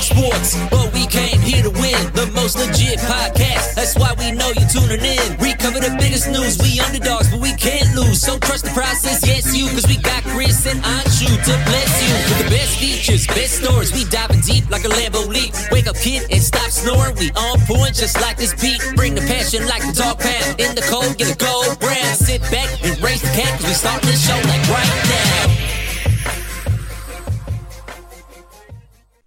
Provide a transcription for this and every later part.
Underdog sports, but we came here to win. The most legit podcast. That's why we know you're tuning in. We cover the biggest news. We underdogs, but we can't lose. So trust the process. Yes, you, cause we got Chris and Anshu to bless you with the best features, best stories. We diving deep like a Lambo leap. Wake up, kid, and stop snoring. We on point just like this beat. Bring the passion like the dog pound. In the cold, get a gold brand. Sit back and raise the cat, cause we starting this show like right now.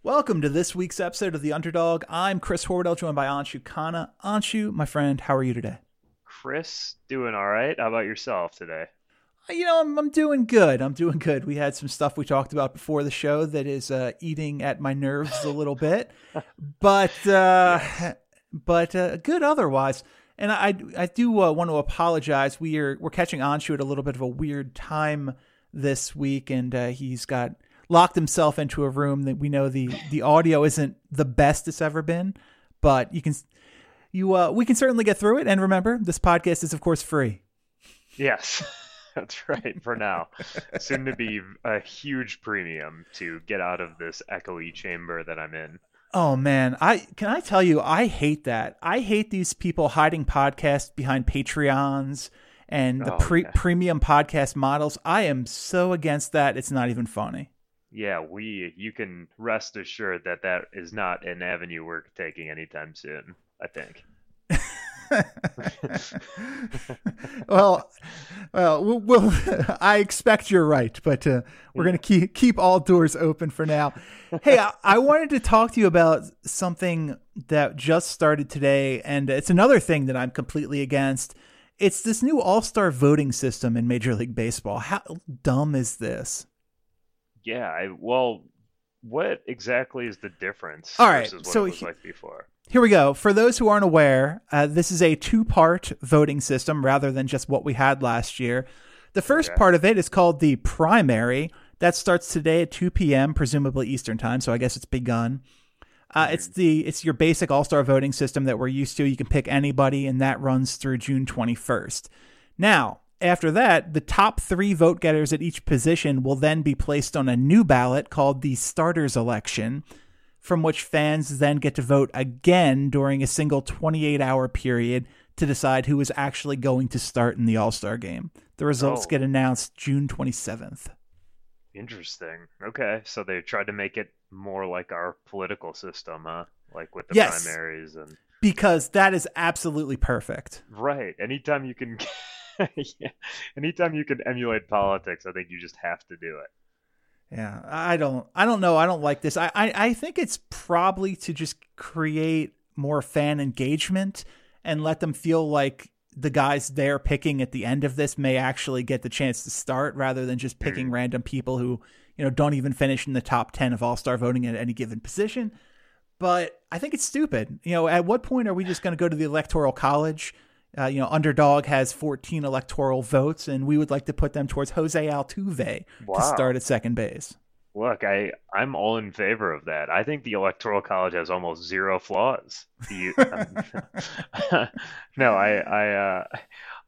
Welcome to this week's episode of The Underdog. I'm Chris Horwedel, joined by Anshu Khanna. Anshu, my friend, how are you today? Chris, doing all right. How about yourself today? You know, I'm, I'm doing good. I'm doing good. We had some stuff we talked about before the show that is uh, eating at my nerves a little bit, but uh, but uh, good otherwise. And I I do uh, want to apologize. We are we're catching Anshu at a little bit of a weird time this week, and uh, he's got locked himself into a room that we know the the audio isn't the best it's ever been, but you can you uh we can certainly get through it. And remember, this podcast is of course free. Yes, that's right. For now, soon to be a huge premium to get out of this echoey chamber that I'm in. Oh man, I can I tell you, I hate that. I hate these people hiding podcasts behind Patreons and the Oh, pre- yeah. premium podcast models. I am so against that. It's not even funny. Yeah, we. You can rest assured that that is not an avenue we're taking anytime soon. I think. well, well, we'll, we'll I expect you're right, but uh, we're going to keep keep all doors open for now. Hey, I, I wanted to talk to you about something that just started today, and it's another thing that I'm completely against. It's this new All Star voting system in Major League Baseball. How dumb is this? Yeah. I, well, what exactly is the difference All right, versus what so it was he- like before? Here we go. For those who aren't aware, uh, this is a two part voting system rather than just what we had last year. The first Okay. part of it is called the primary. That starts today at 2 p.m., presumably Eastern time, so I guess it's begun. Uh, it's the it's your basic all star voting system that we're used to. You can pick anybody, and that runs through June 21st. Now, after that, the top three vote getters at each position will then be placed on a new ballot called the starters election from which fans then get to vote again during a single 28 hour period to decide who is actually going to start in the All Star game. The results Oh. get announced June 27th. Interesting. Okay, so they tried to make it more like our political system, huh? Like with the Yes. primaries and Because that is absolutely perfect. right. Anytime you can, yeah. Anytime you can emulate politics, I think you just have to do it. Yeah, I don't, I don't know. I don't like this. I, I, I think it's probably to just create more fan engagement and let them feel like the guys they're picking at the end of this may actually get the chance to start rather than just picking mm. random people who, you know, don't even finish in the top 10 of all star voting at any given position. But I think it's stupid. You know, at what point are we just going to go to the electoral college? Uh, you know, underdog has 14 electoral votes, and we would like to put them towards Jose Altuve Wow. to start at second base. Look, I I'm all in favor of that. I think the electoral college has almost zero flaws. You, no, I I uh,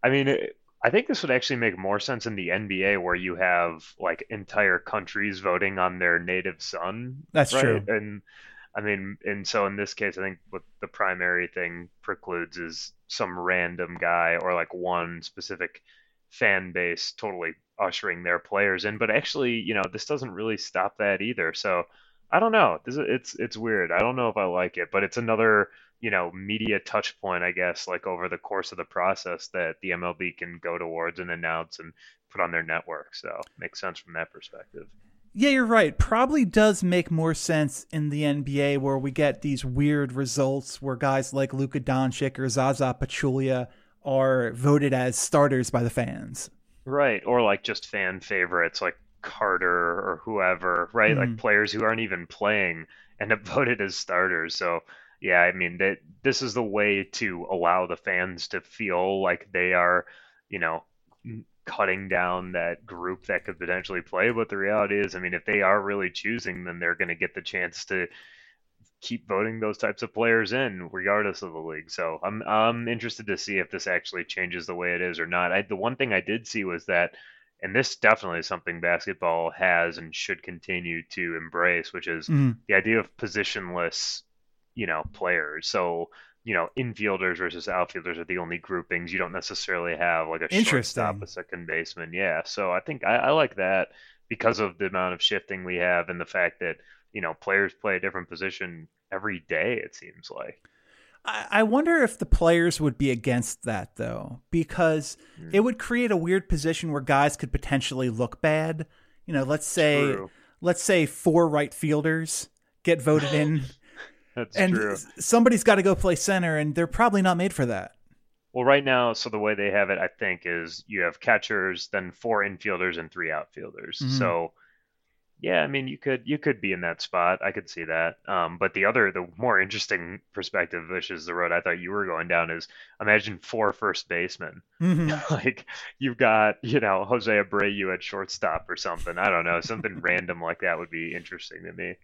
I mean, it, I think this would actually make more sense in the NBA where you have like entire countries voting on their native son. That's right? true. And I mean, and so in this case, I think what the primary thing precludes is some random guy or like one specific fan base totally ushering their players in. But actually, you know, this doesn't really stop that either. So I don't know. This is, it's it's weird. I don't know if I like it, but it's another you know media touch point, I guess, like over the course of the process that the MLB can go towards and announce and put on their network. So makes sense from that perspective. Yeah, you're right. Probably does make more sense in the NBA where we get these weird results where guys like Luka Doncic or Zaza Pachulia are voted as starters by the fans. Right, or like just fan favorites like Carter or whoever, right? Like Mhm. players who aren't even playing end up voted as starters. So, yeah, I mean that this is the way to allow the fans to feel like they are, you know, cutting down that group that could potentially play. But the reality is, I mean, if they are really choosing, then they're going to get the chance to keep voting those types of players in, regardless of the league. So I'm I'm interested to see if this actually changes the way it is or not. I, the one thing I did see was that, and this definitely is something basketball has and should continue to embrace, which is Mhm. the idea of positionless, you know, players. So you know, infielders versus outfielders are the only groupings. You don't necessarily have like a shortstop, a second baseman. Yeah, so I think I, I like that because of the amount of shifting we have and the fact that you know players play a different position every day. It seems like. I I wonder if the players would be against that though, because Hmm. it would create a weird position where guys could potentially look bad. You know, let's say True. let's say four right fielders get voted in, That's and true. somebody's got to go play center, and they're probably not made for that. Well, right now, so the way they have it, I think, is you have catchers, then four infielders and three outfielders. Mhm. So, yeah, I mean, you could you could be in that spot. I could see that. Um, but the other, the more interesting perspective, which is the road I thought you were going down, is imagine four first basemen. Mhm. like you've got, you know, Jose Abreu at shortstop or something. I don't know, something random like that would be interesting to me.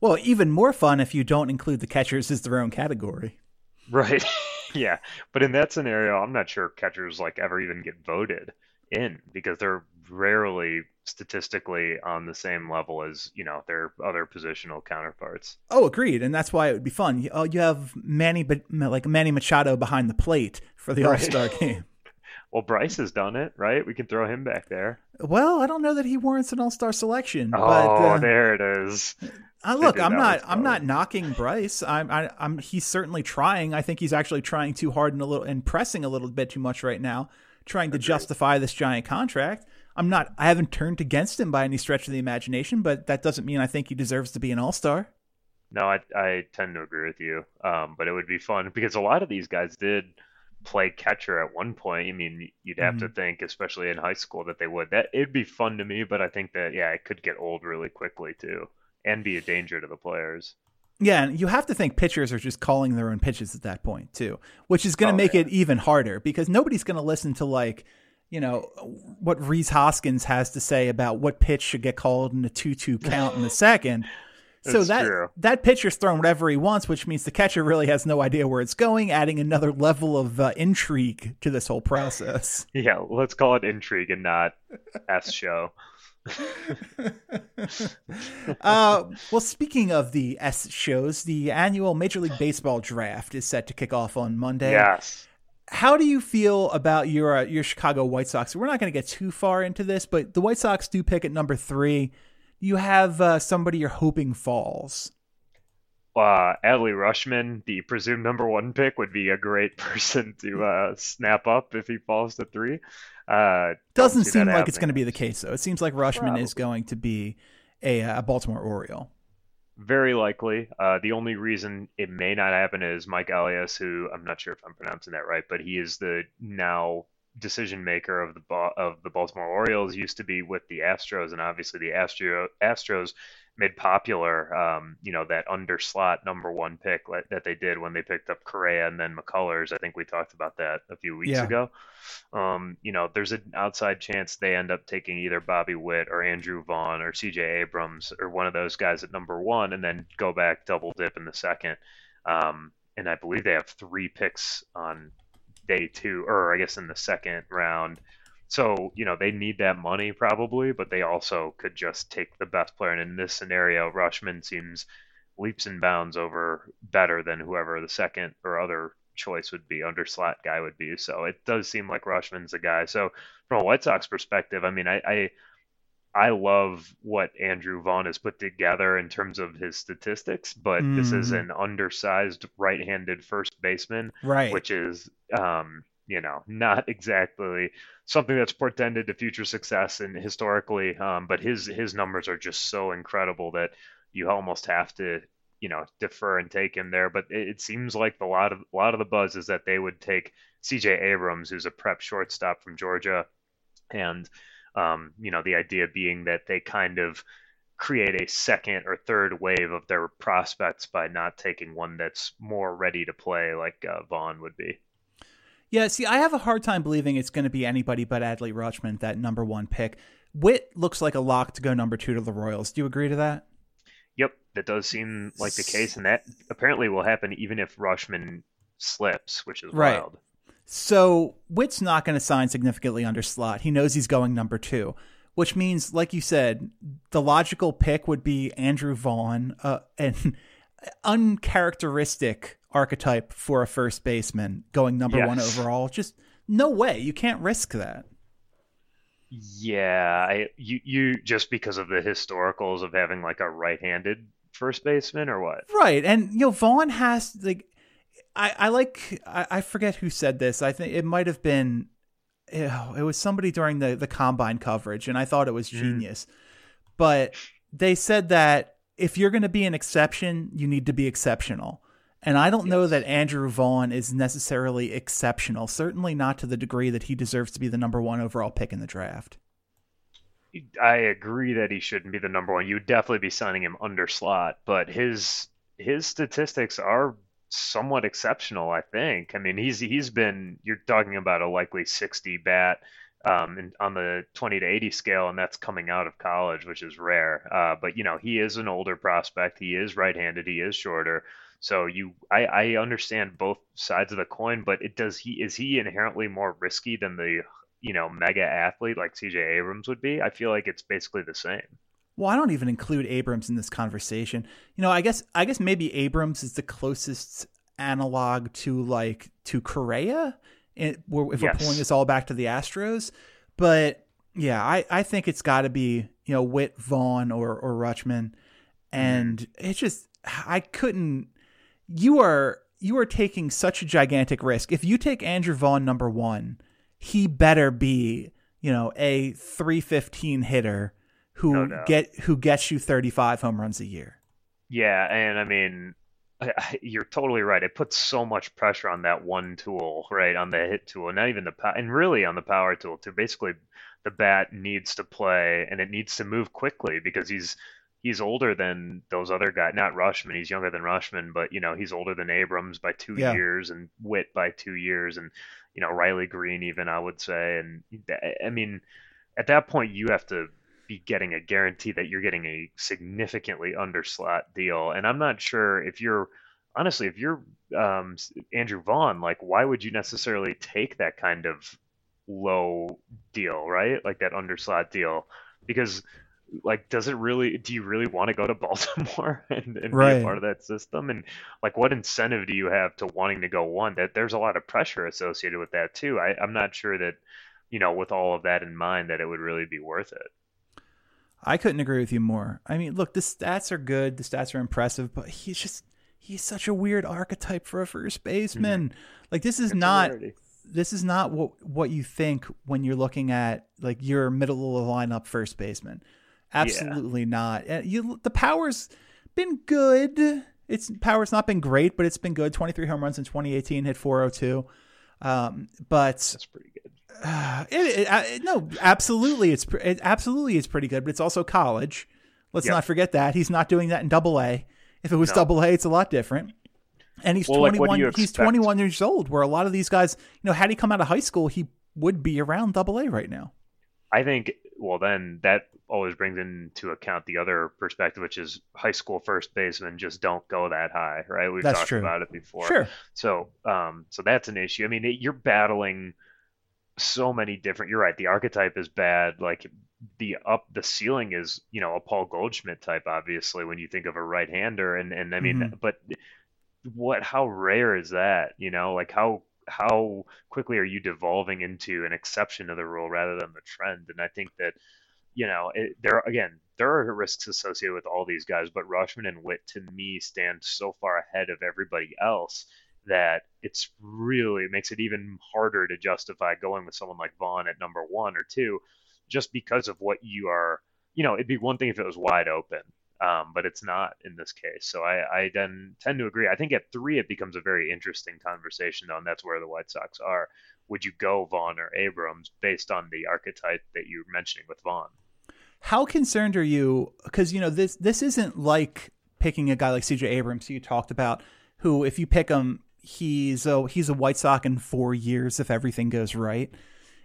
Well, even more fun if you don't include the catchers as their own category. Right. yeah. But in that scenario, I'm not sure catchers like ever even get voted in because they're rarely statistically on the same level as, you know, their other positional counterparts. Oh, agreed, and that's why it would be fun. You, oh, you have Manny, but like Manny Machado behind the plate for the Right. All Star game. Well, Bryce has done it, right? We can throw him back there. Well, I don't know that he warrants an All Star selection, Oh, but uh, there it is. Uh, look, I'm not. I'm not knocking Bryce. I'm. I, I'm. He's certainly trying. I think he's actually trying too hard and a little and pressing a little bit too much right now, trying to justify this giant contract. I'm not. I haven't turned against him by any stretch of the imagination, but that doesn't mean I think he deserves to be an All Star. No, I, I tend to agree with you. Um, but it would be fun because a lot of these guys did play catcher at one point. I mean, you'd have to mm-hmm. think, especially in high school, that they would. That it'd be fun to me, but I think that yeah, it could get old really quickly too, and be a danger to the players. Yeah, and you have to think pitchers are just calling their own pitches at that point too, which is going to Oh, make yeah. it even harder because nobody's going to listen to like, you know, what Rhys Hoskins has to say about what pitch should get called in a two-two count in the second. So that true. that pitcher's throwing whatever he wants, which means the catcher really has no idea where it's going, adding another level of uh, intrigue to this whole process. Yeah, let's call it intrigue and not S show. uh, well, speaking of the S shows, the annual Major League Baseball draft is set to kick off on Monday. Yes. How do you feel about your uh, your Chicago White Sox? We're not going to get too far into this, but the White Sox do pick at number three. You have uh, somebody you're hoping falls. Uh, Adley Rutschman, the presumed number one pick, would be a great person to uh, snap up if he falls to three. Uh, Doesn't see seem like it's going to be the case, though. It seems like Rutschman is going to be a, a Baltimore Oriole. Very likely. Uh, the only reason it may not happen is Mike Elias, who I'm not sure if I'm pronouncing that right, but he is the now decision maker of the of the Baltimore Orioles. Used to be with the Astros, and obviously the Astro Astros made popular, um, you know, that under slot number one pick that they did when they picked up Correa and then McCullers. I think we talked about that a few weeks Yeah. ago. Um, you know, there's an outside chance they end up taking either Bobby Witt or Andrew Vaughn or CJ Abrams or one of those guys at number one and then go back double dip in the second. Um, and I believe they have three picks on day two, or I guess in the second round. So, you know, they need that money probably, but they also could just take the best player. And in this scenario, Rutschman seems leaps and bounds over better than whoever the second or other choice would be, under slot guy would be. So it does seem like Rutschman's the guy. So from a White Sox perspective, I mean, I, I I love what Andrew Vaughn has put together in terms of his statistics, but this is Mhm. an undersized right-handed first baseman, Right. which is um, you know, not exactly something that's portended to future success and historically, um, but his his numbers are just so incredible that you almost have to, you know, defer and take him there. But it, it seems like a lot of a lot of the buzz is that they would take C.J. Abrams, who's a prep shortstop from Georgia, and um, you know, the idea being that they kind of create a second or third wave of their prospects by not taking one that's more ready to play like uh, Vaughn would be. Yeah, see, I have a hard time believing it's going to be anybody but Adley Rutschman, that number one pick. Witt looks like a lock to go number two to the Royals. Do you agree to that? Yep, that does seem like the case, and that apparently will happen even if Rutschman slips, which is Right. wild. So Witt's not going to sign significantly under slot. He knows he's going number two, which means, like you said, the logical pick would be Andrew Vaughn, uh, an uncharacteristic archetype for a first baseman going number one overall. Just no way. You can't risk that. Yeah, I, you you just because of the historicals of having like a right-handed first baseman or what? Right. And you know, Vaughn has like I, I like I, I forget who said this. I think it might have been ew, it was somebody during the, the combine coverage, and I thought it was Mm. genius. But they said that if you're gonna be an exception, you need to be exceptional. And I don't know that Andrew Vaughn is necessarily exceptional, certainly not to the degree that he deserves to be the number one overall pick in the draft. I agree that he shouldn't be the number one. You'd definitely be signing him under slot, but his his statistics are somewhat exceptional, I think. I mean, he's he's been you're talking about a likely 60 bat um, in, on the 20 to 80 scale, and that's coming out of college, which is rare. Uh, but you know, he is an older prospect. He is right-handed. He is shorter. So you, I, I understand both sides of the coin, but it does he is he inherently more risky than the you know mega athlete like C.J. Abrams would be? I feel like it's basically the same. Well, I don't even include Abrams in this conversation. You know, I guess I guess maybe Abrams is the closest analog to like to Correa, eh, where- if we're pulling this all back to the Astros. But yeah, I, I think it's got to be you know Witt, Vaughn, or or Rutschman, mm-hmm. and it's just I couldn't. You are you are taking such a gigantic risk. If you take Andrew Vaughn number one, he better be you know a three fifteen hitter who oh, No doubt. get who gets you 35 home runs a year. Yeah, and I mean, you're totally right. It puts so much pressure on that one tool, right? On the hit tool, not even the power, and really on the power tool too. Basically, the bat needs to play and it needs to move quickly because he's he's older than those other guys. Not Rutschman, he's younger than Rutschman, but you know he's older than Abrams by two Yeah. years and Witt by two years, and you know Riley Greene even I would say. And I mean, at that point you have to be getting a guarantee that you're getting a significantly underslot deal. And I'm not sure if you're honestly if you're um, Andrew Vaughn, like why would you necessarily take that kind of low deal, right? Like that underslot deal, because like does it really do you really want to go to Baltimore and, and be a part of that system? And like what incentive do you have to wanting to go one? That there's a lot of pressure associated with that too. I, I'm not sure that you know with all of that in mind that it would really be worth it I couldn't agree with you more. I mean, look, the stats are good, the stats are impressive, but he's just he's such a weird archetype for a first baseman. Mm-hmm. Like this is It's not rarity. this is not what what you think when you're looking at like your middle of the lineup first baseman. Absolutely not. Eh, you the power's been good. It's power's not been great, but it's been good. 23 home runs in 2018, hit 402. Um, but that's pretty good it, it, uh, no, absolutely, it's pre- it, absolutely it's pretty good, but it's also college. Let's Yep. not forget that he's not doing that in Double A. If it was No. Double A, it's a lot different. And he's Well, like, twenty what do one. you He's twenty one years old. Where a lot of these guys, you know, had he come out of high school, he would be around Double A right now. I think well then that always brings into account the other perspective which is high school first basemen just don't go that high right we've That's talked true. about it before Sure. so um so that's an issue I mean it, you're battling so many different you're right the archetype is bad like the up the ceiling is you know a Paul Goldschmidt type obviously when you think of a right hander and and I mean Mhm. but what how rare is that you know like how how quickly are you devolving into an exception to the rule rather than the trend? And i think that you know it, there again there are risks associated with all these guys but rutschman and witt to me stand so far ahead of everybody else that it's really it makes it even harder to justify going with someone like vaughn at number one or two just because of what you are you know it'd be one thing if it was wide open um, but it's not in this case. So I, I then tend to agree. I think at three it becomes a very interesting conversation, though, and that's where the White Sox are. Would you go Vaughn or Abrams based on the archetype that you're mentioning with Vaughn? How concerned are you? Because you know this this isn't like picking a guy like C.J. Abrams who you talked about, who if you pick him, he's a he's a White Sox in four years if everything goes right.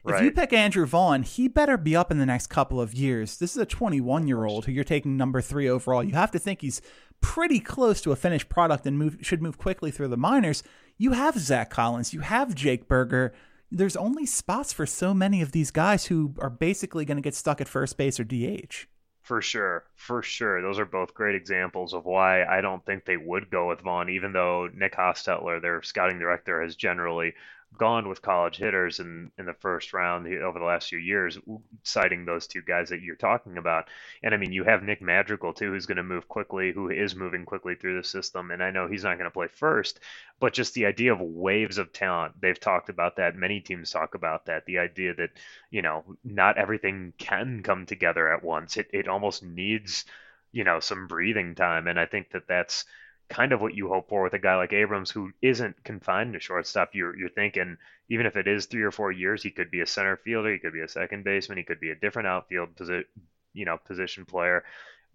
If Right. you pick Andrew Vaughn, he better be up in the next couple of years. This is a 21 year old who you're taking number three overall. You have to think he's pretty close to a finished product and move should move quickly through the minors. You have Zach Collins, you have Jake Burger. There's only spots for so many of these guys who are basically going to get stuck at first base or DH. For sure, for sure. Those are both great examples of why I don't think they would go with Vaughn, even though Nick Hostetler, their scouting director, has generally gone with college hitters in, in the first round over the last few years, citing those two guys that you're talking about. And I mean, you have Nick Madrigal, too, who's going to move quickly, who is moving quickly through the system. And I know he's not going to play first, but just the idea of waves of talent, they've talked about that. Many teams talk about that. The idea that, you know, not everything can come together at once. It, it almost needs, you know, some breathing time. And I think that that's kind of what you hope for with a guy like Abrams who isn't confined to shortstop. You're you're thinking even if it is three or four years, he could be a center fielder, he could be a second baseman, he could be a different outfield position, you know, position player.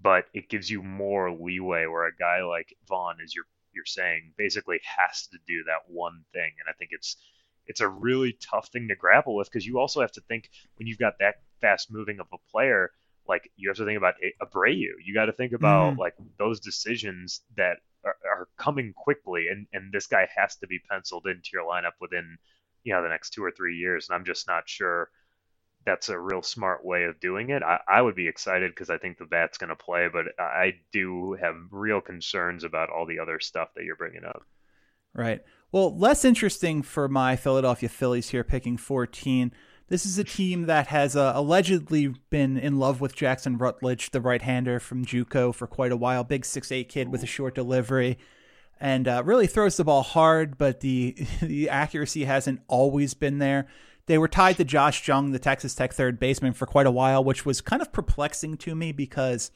But it gives you more leeway where a guy like Vaughn, as you're you're saying, basically has to do that one thing. And I think it's it's a really tough thing to grapple with because you also have to think when you've got that fast moving of a player like you have to think about Abreu. You got to think about mm-hmm. like those decisions that are, are, coming quickly, and and this guy has to be penciled into your lineup within you know the next two or three years. And I'm just not sure that's a real smart way of doing it. I, I would be excited because I think the bat's going to play, but I do have real concerns about all the other stuff that you're bringing up. Right. Well, less interesting for my Philadelphia Phillies here, picking 14. This is a team that has uh, allegedly been in love with Jackson Rutledge, the right-hander from JUCO, for quite a while. Big six-eight kid with a short delivery, and uh, really throws the ball hard, but the the accuracy hasn't always been there. They were tied to Josh Jung, the Texas Tech third baseman, for quite a while, which was kind of perplexing to me because,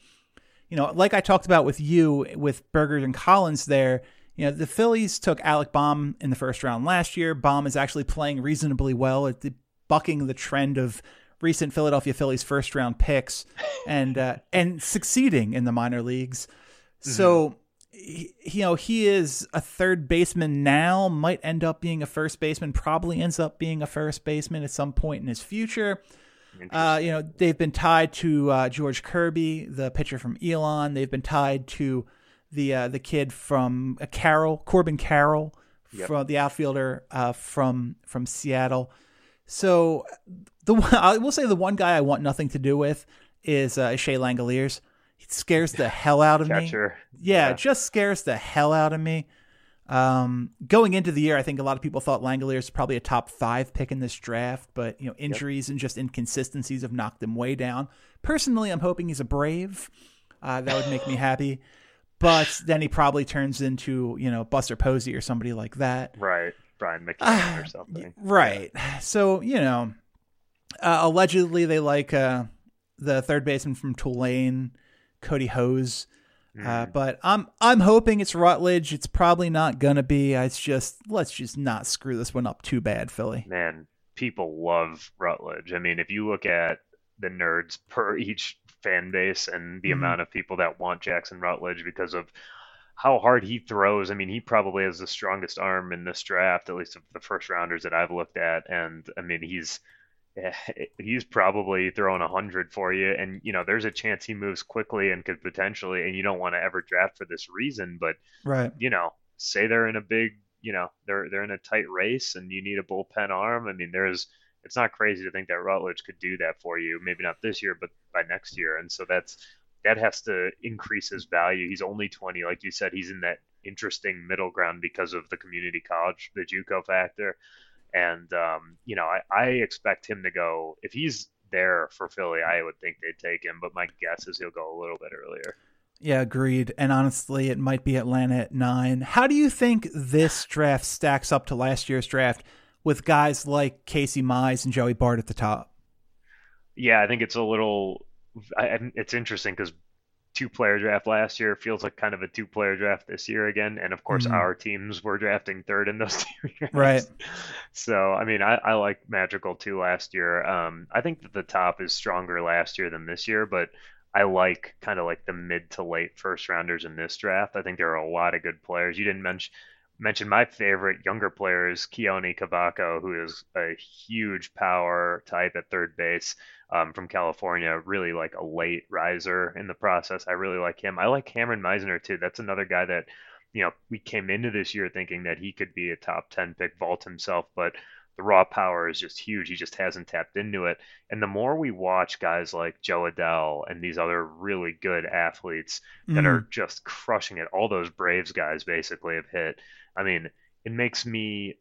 you know, like I talked about with you with Burger and Collins there. You know, the Phillies took Alec Bohm in the first round last year. Bohm is actually playing reasonably well. It, bucking the trend of recent Philadelphia Phillies first round picks and uh, and succeeding in the minor leagues. Mm-hmm. So he, you know he is a third baseman now, might end up being a first baseman, probably ends up being a first baseman at some point in his future. Uh, you know they've been tied to uh, George Kirby, the pitcher from Elon. They've been tied to the uh, the kid from Carroll, Corbin Carroll, yep. from the outfielder uh, from from Seattle. So the I will say the one guy I want nothing to do with is uh, Shea Langeliers. He scares the hell out of Catcher. me. Yeah, yeah, just scares the hell out of me. Um, going into the year, I think a lot of people thought Langeliers is probably a top five pick in this draft, but you know injuries yep. and just inconsistencies have knocked him way down. Personally, I'm hoping he's a Brave. Uh, that would make me happy. But then he probably turns into you know Buster Posey or somebody like that. Right. Brian McCann or something. Right. Yeah. So, you know, uh, allegedly they like uh, the third baseman from Tulane, Kody Hoese. Mm. Uh, but I'm I'm hoping it's Rutledge. It's probably not gonna be. It's just let's just not screw this one up too bad, Philly. Man, people love Rutledge. I mean, if you look at the nerds per each fan base and the mm-hmm. amount of people that want Jackson Rutledge because of how hard he throws. I mean, he probably has the strongest arm in this draft, at least of the first rounders that I've looked at. And I mean, he's eh, he's probably throwing a hundred for you, and you know, there's a chance he moves quickly and could potentially. And you don't want to ever draft for this reason, but right, you know, say they're in a big, you know, they're they're in a tight race, and you need a bullpen arm. I mean, there's it's not crazy to think that Rutledge could do that for you. Maybe not this year, but by next year. And so that's that has to increase his value. He's only 20, like you said. He's in that interesting middle ground because of the community college, the JUCO factor. And um, you know, I, I expect him to go if he's there for Philly. I would think they'd take him, but my guess is he'll go a little bit earlier. Yeah, agreed. And honestly, it might be Atlanta at nine. How do you think this draft stacks up to last year's draft with guys like Casey Mize and Joey Bart at the top? Yeah, I think it's a little I, it's interesting because two player draft last year feels like kind of a two player draft this year again. And of course, mm-hmm. our teams were drafting third in those two drafts. Right. So, I mean, I, I like Madrigal too last year. Um, I think that the top is stronger last year than this year, but I like kind of like the mid to late first rounders in this draft. I think there are a lot of good players. You didn't mention mention my favorite younger player is Keoni Cavaco, who is a huge power type at third base um, from California. Really like a late riser in the process. I really like him. I like Kameron Misner too. That's another guy that you know we came into this year thinking that he could be a top ten pick vault himself, but the raw power is just huge. He just hasn't tapped into it. And the more we watch guys like Jo Adell and these other really good athletes that mm. are just crushing it, all those Braves guys basically have hit. I mean, it makes me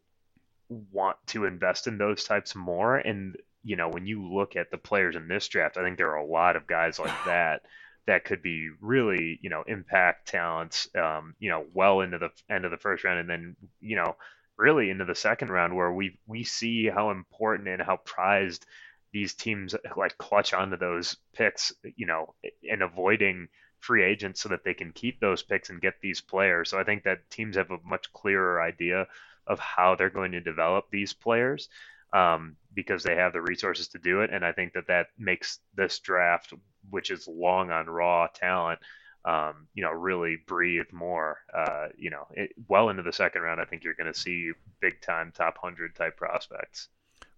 want to invest in those types more. And, you know, when you look at the players in this draft, I think there are a lot of guys like that that could be really, you know, impact talents, um, you know, well into the end of the first round. And then, you know, really into the second round where we we see how important and how prized these teams like clutch onto those picks, you know, and avoiding free agents so that they can keep those picks and get these players. So I think that teams have a much clearer idea of how they're going to develop these players um, because they have the resources to do it. And I think that that makes this draft, which is long on raw talent, um, you know, really breathe more. Uh, you know, it, well into the second round, I think you're going to see big time top hundred type prospects.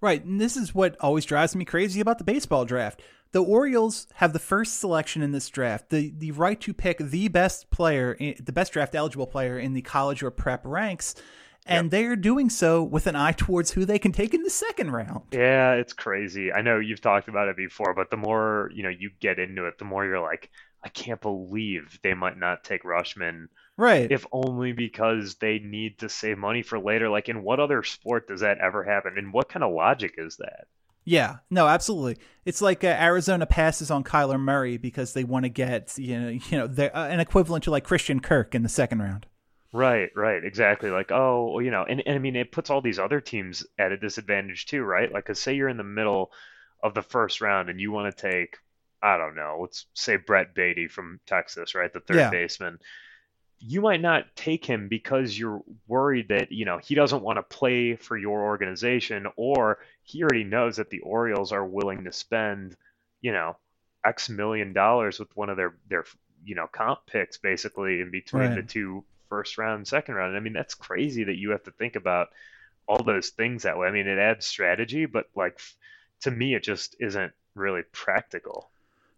Right, and this is what always drives me crazy about the baseball draft. The Orioles have the first selection in this draft, the the right to pick the best player, the best draft eligible player in the college or prep ranks. And yep. they are doing so with an eye towards who they can take in the second round. Yeah, it's crazy. I know you've talked about it before, but the more you know you get into it, the more you're like, I can't believe they might not take Rutschman. Right. If only because they need to save money for later. Like, in what other sport does that ever happen? And what kind of logic is that? Yeah, no, absolutely. It's like uh, Arizona passes on Kyler Murray because they want to get you know you know uh, an equivalent to like Christian Kirk in the second round. Right, right, exactly. Like, oh, you know, and, and I mean, it puts all these other teams at a disadvantage too, right? Like, cause say you're in the middle of the first round and you want to take I don't know, let's say Brett Baty from Texas, right? The third yeah. baseman. You might not take him because you're worried that, you know, he doesn't want to play for your organization or he already knows that the Orioles are willing to spend, you know, X million dollars with one of their their you know, comp picks basically in between right. the two first round, second round. I mean, that's crazy that you have to think about all those things that way. I mean, it adds strategy, but like to me it just isn't really practical.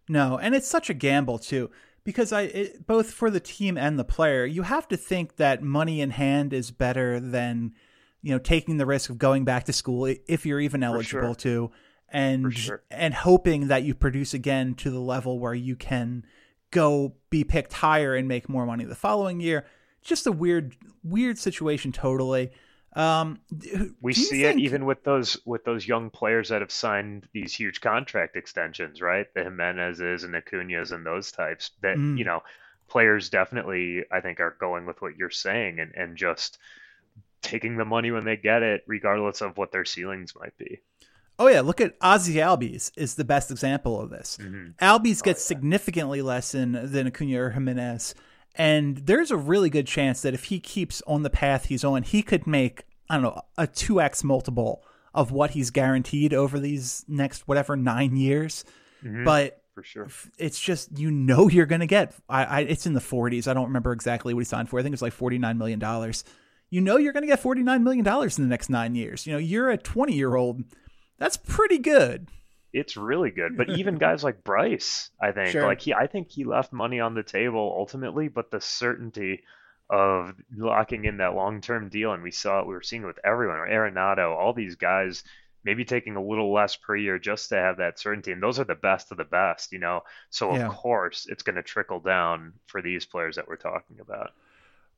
No, and it's such a gamble too because I it, both for the team and the player, you have to think that money in hand is better than you know taking the risk of going back to school if you're even eligible sure. to and sure. and hoping that you produce again to the level where you can go be picked higher and make more money the following year. Just a weird weird situation totally. Um, we see think... it even with those with those young players that have signed these huge contract extensions, right? The Jimenezes and Acuna's and those types. That mm. you know, players definitely I think are going with what you're saying and and just taking the money when they get it, regardless of what their ceilings might be. Oh yeah, look at Ozzie Albies is the best example of this. Mm-hmm. Albies gets oh, yeah. significantly less than than Acuna or Jimenez. And there's a really good chance that if he keeps on the path he's on, he could make, I don't know, a 2x multiple of what he's guaranteed over these next, whatever, nine years. Mm-hmm. But for sure. It's just you know you're going to get. I, I, it's in the 40s. I don't remember exactly what he signed for. I think it's like 49 million dollars. You know you're going to get 49 million dollars in the next nine years. You know you're a 20 year old. That's pretty good it's really good. But even guys like Bryce, I think, sure. like he, I think he left money on the table ultimately, but the certainty of locking in that long-term deal, and we saw it, we were seeing it with everyone, or Arenado, all these guys, maybe taking a little less per year just to have that certainty, and those are the best of the best, you know. So of yeah. course, it's going to trickle down for these players that we're talking about.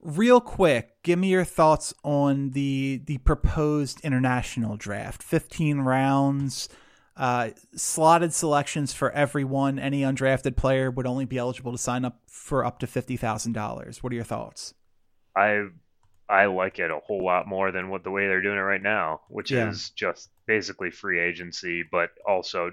Real quick, give me your thoughts on the the proposed international draft. Fifteen rounds uh, slotted selections for everyone. Any undrafted player would only be eligible to sign up for up to fifty thousand dollars. What are your thoughts? I I like it a whole lot more than what the way they're doing it right now, which yeah. is just basically free agency, but also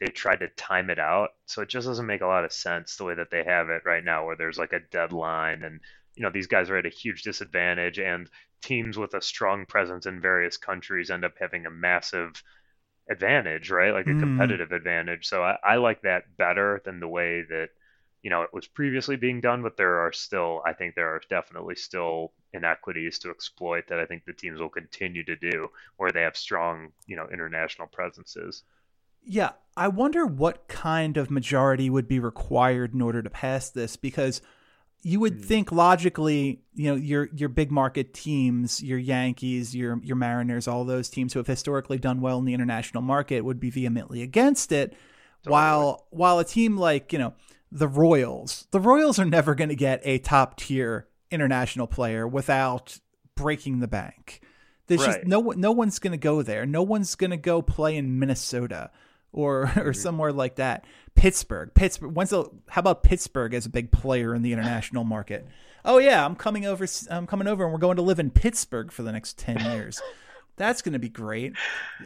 they tried to time it out, so it just doesn't make a lot of sense the way that they have it right now, where there's like a deadline and you know these guys are at a huge disadvantage and teams with a strong presence in various countries end up having a massive advantage, right? Like a mm. competitive advantage. So I, I like that better than the way that you know it was previously being done. But there are still, I think there are definitely still inequities to exploit that I think the teams will continue to do where they have strong, you know, international presences. Yeah, I wonder what kind of majority would be required in order to pass this because you would hmm. think logically, you know, your your big market teams, your Yankees, your your Mariners, all those teams who have historically done well in the international market would be vehemently against it. Totally. While while a team like, you know, the Royals, the Royals are never going to get a top tier international player without breaking the bank. There's right. just no no one's going to go there. No one's going to go play in Minnesota or or mm-hmm. somewhere like that. Pittsburgh, Pittsburgh. When's the, how about Pittsburgh as a big player in the international market? Oh yeah, I'm coming over. I'm coming over, and we're going to live in Pittsburgh for the next ten years. That's going to be great.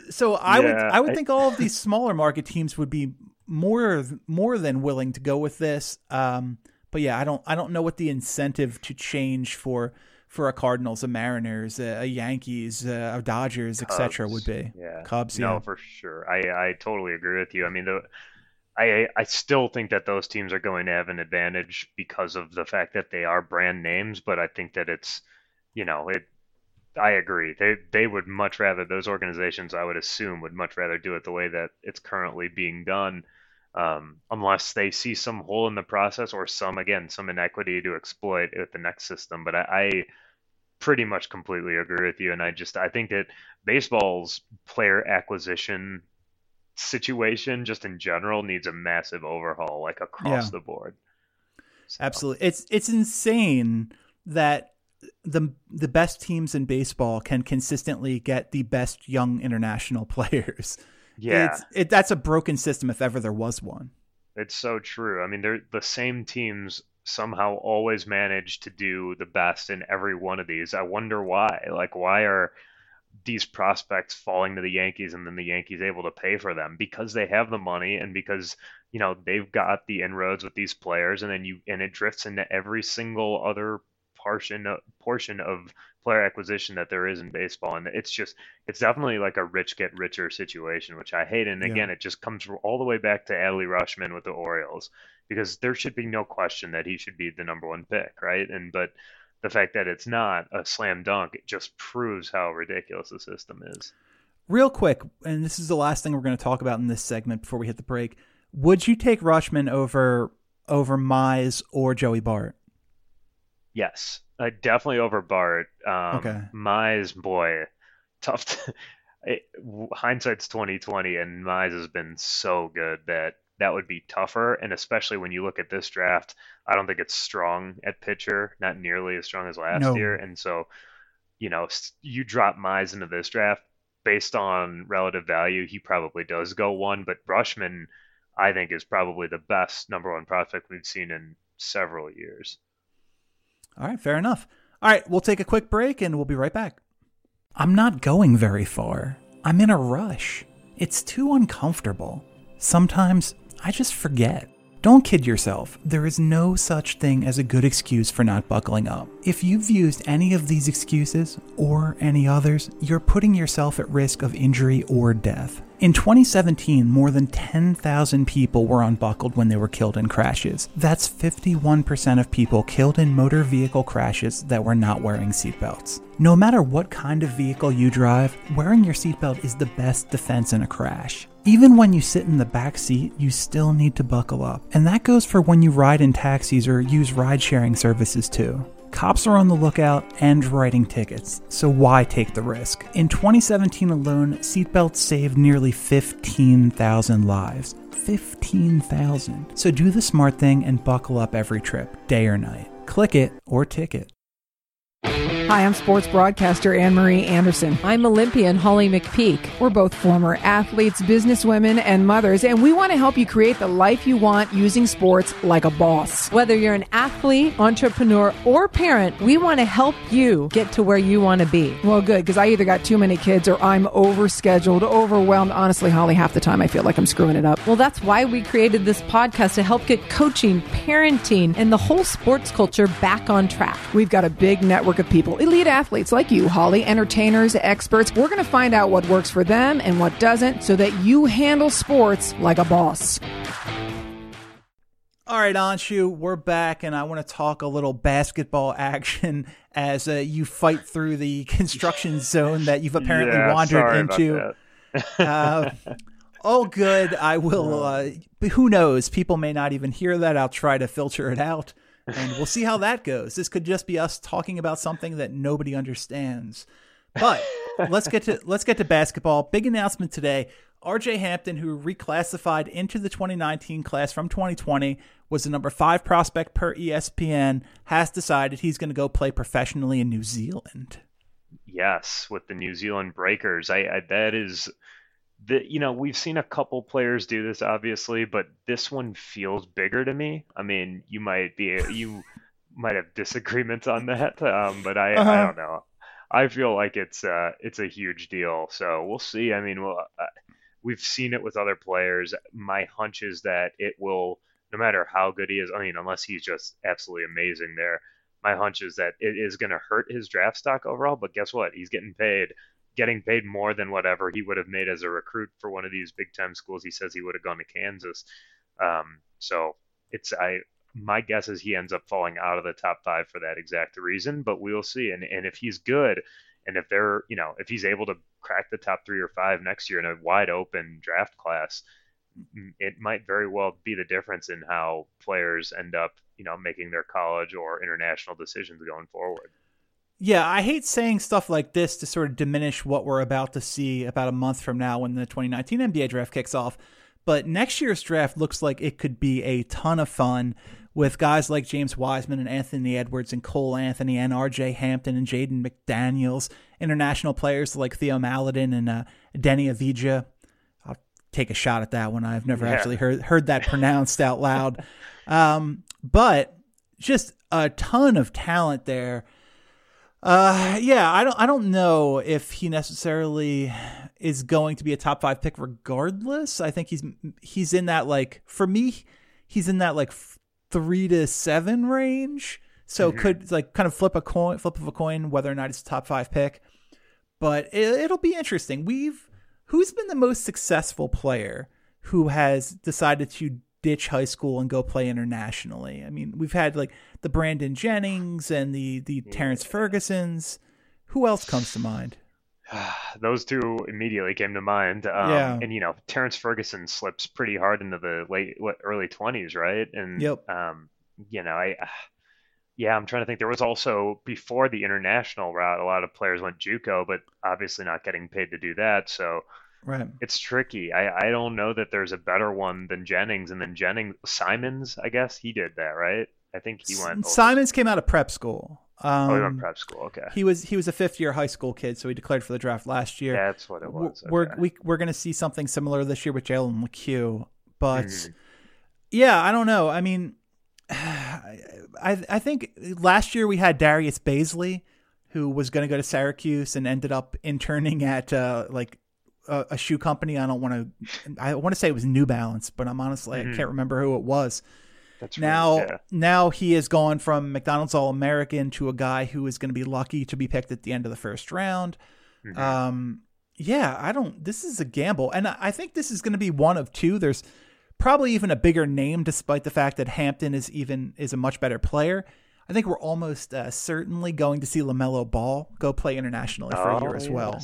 So I yeah, would I would I, think all of these smaller market teams would be more more than willing to go with this. Um, but yeah, I don't I don't know what the incentive to change for for a Cardinals, a Mariners, a, Yankees, a Dodgers, etc. would be. Yeah, Cubs. No, yeah. for sure. I I totally agree with you. I mean, the I I still think that those teams are going to have an advantage because of the fact that they are brand names, but I think that it's you know it. I agree. They they would much rather those organizations. I would assume would much rather do it the way that it's currently being done, um, unless they see some hole in the process or some again some inequity to exploit with the next system. But I, I pretty much completely agree with you, and I just I think that baseball's player acquisition situation just in general needs a massive overhaul like across yeah. the board so. absolutely it's it's insane that the the best teams in baseball can consistently get the best young international players yeah. It's, it, that's a broken system if ever there was one. It's so true. I mean they're the same teams somehow always manage to do the best in every one of these. I wonder why. Like why are these prospects falling to the Yankees and then the Yankees able to pay for them? Because they have the money and because you know they've got the inroads with these players and then you and it drifts into every single other portion portion of player acquisition that there is in baseball and it's just it's definitely like a rich get richer situation which I hate and again yeah. it just comes all the way back to Adley Rutschman with the Orioles because there should be no question that he should be the number one pick right and but the fact that it's not a slam dunk it just proves how ridiculous the system is. Real quick, and this is the last thing we're going to talk about in this segment before we hit the break. Would you take Rutschman over over Mize or Joey Bart? Yes, uh, definitely over Bart. Um, okay, Mize, boy, tough. To, it, hindsight's twenty twenty, and Mize has been so good that that would be tougher. And especially when you look at this draft, I don't think it's strong at pitcher, not nearly as strong as last no. year. And so, you know, you drop Mize into this draft based on relative value, he probably does go one. But Rutschman, I think, is probably the best number one prospect we've seen in several years. All right, fair enough. All right, we'll take a quick break and we'll be right back. I'm not going very far. I'm in a rush. It's too uncomfortable. Sometimes I just forget. Don't kid yourself, there is no such thing as a good excuse for not buckling up. If you've used any of these excuses, or any others, you're putting yourself at risk of injury or death. In 2017, more than 10,000 people were unbuckled when they were killed in crashes. That's 51% of people killed in motor vehicle crashes that were not wearing seatbelts. No matter what kind of vehicle you drive, wearing your seatbelt is the best defense in a crash. Even when you sit in the back seat, you still need to buckle up. And that goes for when you ride in taxis or use ride sharing services too. Cops are on the lookout and writing tickets, so why take the risk? In 2017 alone, seatbelts saved nearly 15,000 lives. 15,000. So do the smart thing and buckle up every trip, day or night. Click it or ticket. Hi, I'm sports broadcaster Anne Marie Anderson. I'm Olympian Holly McPeak. We're both former athletes, businesswomen, and mothers, and we want to help you create the life you want using sports like a boss. Whether you're an athlete, entrepreneur, or parent, we want to help you get to where you want to be. Well, good, because I either got too many kids or I'm overscheduled, overwhelmed. Honestly, Holly, half the time I feel like I'm screwing it up. Well, that's why we created this podcast to help get coaching, parenting, and the whole sports culture back on track. We've got a big network of people elite athletes like you, Holly, entertainers, experts. We're going to find out what works for them and what doesn't so that you handle sports like a boss. All right, Anshu, we're back, and I want to talk a little basketball action as uh, you fight through the construction zone that you've apparently Yeah, wandered sorry about into. that. Uh, all good. I will. Uh, but who knows? People may not even hear that. I'll try to filter it out, and we'll see how that goes. This could just be us talking about something that nobody understands. But let's get to let's get to basketball. Big announcement today. RJ Hampton, who reclassified into the 2019 class from 2020, was the number five prospect per ESPN, has decided he's going to go play professionally in New Zealand. Yes, with the New Zealand Breakers, I, I that is the you know we've seen a couple players do this obviously, but this one feels bigger to me. I mean, you might be you might have disagreements on that, um, but I I Uh-huh. don't know. I feel like it's uh it's a huge deal, so we'll see. I mean, well, uh, we've seen it with other players. My hunch is that it will, no matter how good he is. I mean, unless he's just absolutely amazing there. My hunch is that it is going to hurt his draft stock overall. But guess what? He's getting paid, getting paid more than whatever he would have made as a recruit for one of these big time schools. He says he would have gone to Kansas. Um, so it's I. My guess is he ends up falling out of the top five for that exact reason. But we'll see. And and if he's good, and if they're you know if he's able to crack the top three or five next year in a wide open draft class, it might very well be the difference in how players end up you know making their college or international decisions going forward. Yeah, I hate saying stuff like this to sort of diminish what we're about to see about a month from now when the 2019 NBA draft kicks off. But next year's draft looks like it could be a ton of fun with guys like James Wiseman and Anthony Edwards and Cole Anthony and RJ Hampton and Jaden McDaniels, international players like Theo Maledon and uh, Denny Avija. I'll take a shot at that one. I've never Yeah. actually heard heard that pronounced out loud. Um, but just a ton of talent there. Uh, yeah, I don't, I don't know if he necessarily is going to be a top five pick regardless. I think he's, he's in that like, for me, he's in that like three to seven range. So could like kind of flip a coin, flip of a coin, whether or not it's a top five pick. But it, it'll be interesting. We've, who's been the most successful player who has decided to ditch high school and go play internationally. I mean, we've had like the Brandon Jennings and the the Terrence Fergusons. Who else comes to mind? Those two immediately came to mind. Um, Yeah. And you know, Terrence Ferguson slips pretty hard into the late what early twenties, right? And Yep. um, you know, I. Yeah, I'm trying to think. There was also before the international route, a lot of players went JUCO, but obviously not getting paid to do that. So Right. it's tricky. I, I don't know that there's a better one than Jennings, and then Jennings Simons, I guess he did that, right? I think he went. over- Simons came out of prep school. Um, Oh, he went prep school. Okay, He was he was a fifth year high school kid, so he declared for the draft last year. that's what it was. We're we, we're going to see something similar this year with Jalen McHugh, but Mhm. yeah, I don't know. I mean, I I think last year we had Darius Bazley, who was going to go to Syracuse and ended up interning at uh, like a, a shoe company. I don't want to. I want to say it was New Balance, but I'm honestly I can't remember who it was. That's Now, right, yeah. now he has gone from McDonald's All American to a guy who is going to be lucky to be picked at the end of the first round. Mhm. Um, yeah, I don't. This is a gamble, and I I think this is going to be one of two. There's probably even a bigger name, despite the fact that Hampton is even is a much better player. I think we're almost uh, certainly going to see LaMelo Ball go play internationally for a year Oh, as well.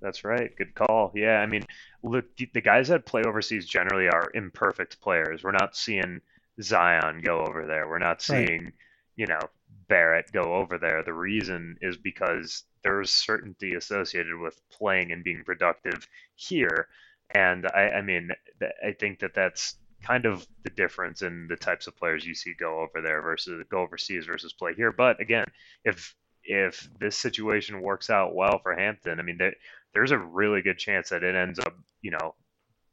That's right. Good call. Yeah, I mean, look, the guys that play overseas generally are imperfect players. We're not seeing Zion go over there. We're not Right. seeing, you know, Barrett go over there. The reason is because there's certainty associated with playing and being productive here. And I, I mean, th- I think that that's kind of the difference in the types of players you see go over there versus go overseas versus play here. But again, if if this situation works out well for Hampton, I mean, there, there's a really good chance that it ends up, you know,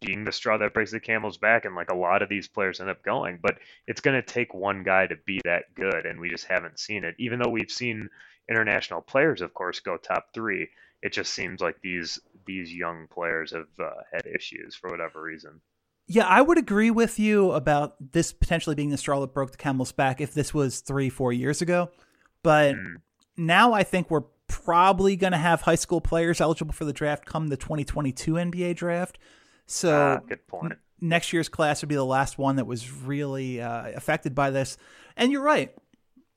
being the straw that breaks the camel's back, and like a lot of these players end up going. But it's going to take one guy to be that good, and we just haven't seen it. Even though we've seen international players, of course, go top three, it just seems like these these young players have uh, had issues for whatever reason. Yeah, I would agree with you about this potentially being the straw that broke the camel's back if this was three, four years ago. But Mm. now I think we're probably going to have high school players eligible for the draft come the 2022 NBA draft. So Ah, good point. next year's class would be the last one that was really uh, affected by this. And you're right.